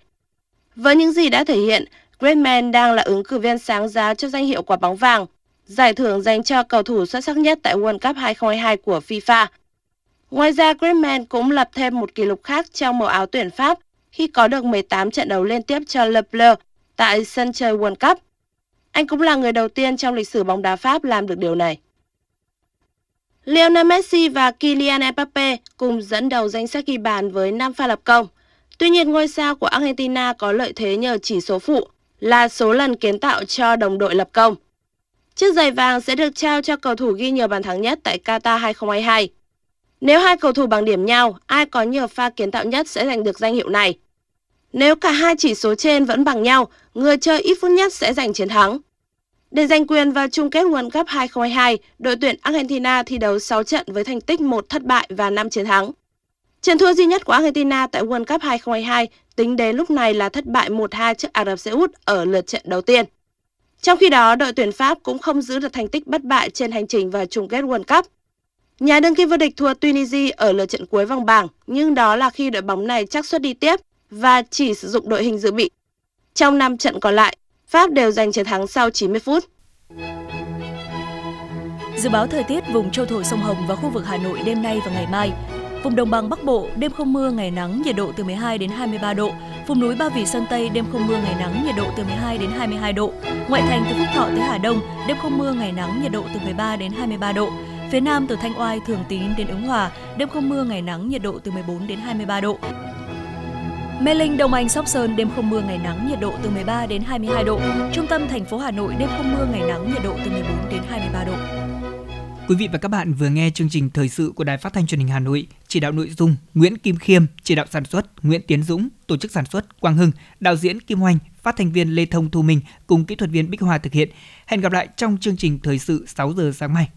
Với những gì đã thể hiện, Griezmann đang là ứng cử viên sáng giá cho danh hiệu quả bóng vàng, giải thưởng dành cho cầu thủ xuất sắc nhất tại World Cup 2022 của FIFA. Ngoài ra, Griezmann cũng lập thêm một kỷ lục khác trong màu áo tuyển Pháp khi có được 18 trận đấu liên tiếp cho Le Bleu tại sân chơi World Cup. Anh cũng là người đầu tiên trong lịch sử bóng đá Pháp làm được điều này. Lionel Messi và Kylian Mbappe cùng dẫn đầu danh sách ghi bàn với 5 pha lập công. Tuy nhiên, ngôi sao của Argentina có lợi thế nhờ chỉ số phụ là số lần kiến tạo cho đồng đội lập công. Chiếc giày vàng sẽ được trao cho cầu thủ ghi nhiều bàn thắng nhất tại Qatar 2022. Nếu hai cầu thủ bằng điểm nhau, ai có nhiều pha kiến tạo nhất sẽ giành được danh hiệu này. Nếu cả hai chỉ số trên vẫn bằng nhau, người chơi ít phút nhất sẽ giành chiến thắng. Để giành quyền vào chung kết World Cup 2022, đội tuyển Argentina thi đấu 6 trận với thành tích 1 thất bại và 5 chiến thắng. Trận thua duy nhất của Argentina tại World Cup 2022 tính đến lúc này là thất bại 1-2 trước Ả Rập Xê Út ở lượt trận đầu tiên. Trong khi đó, đội tuyển Pháp cũng không giữ được thành tích bất bại trên hành trình vào chung kết World Cup. Nhà đương kim vô địch thua Tunisia ở lượt trận cuối vòng bảng, nhưng đó là khi đội bóng này chắc suất đi tiếp và chỉ sử dụng đội hình dự bị. Trong 5 trận còn lại, Pháp đều giành chiến thắng sau 90 phút. Dự báo thời tiết vùng châu thổ sông Hồng và khu vực Hà Nội đêm nay và ngày mai. Vùng đồng bằng Bắc Bộ đêm không mưa, ngày nắng, nhiệt độ từ 12 đến 23 độ. Vùng núi Ba Vì Sơn Tây đêm không mưa ngày nắng, nhiệt độ từ 12 đến 22 độ. Ngoại thành từ Phúc Thọ tới Hà Đông, đêm không mưa ngày nắng, nhiệt độ từ 13 đến 23 độ. Phía Nam từ Thanh Oai, Thường Tín đến Ứng Hòa, đêm không mưa ngày nắng, nhiệt độ từ 14 đến 23 độ. Mê Linh, Đông Anh, Sóc Sơn đêm không mưa ngày nắng, nhiệt độ từ 13 đến 22 độ. Trung tâm thành phố Hà Nội đêm không mưa ngày nắng, nhiệt độ từ 14 đến 23 độ. Quý vị và các bạn vừa nghe chương trình thời sự của Đài Phát thanh Truyền hình Hà Nội, chỉ đạo nội dung Nguyễn Kim Khiêm, chỉ đạo sản xuất Nguyễn Tiến Dũng, tổ chức sản xuất Quang Hưng, đạo diễn Kim Oanh, phát thanh viên Lê Thông Thu Minh cùng kỹ thuật viên Bích Hoa thực hiện. Hẹn gặp lại trong chương trình thời sự 6 giờ sáng mai.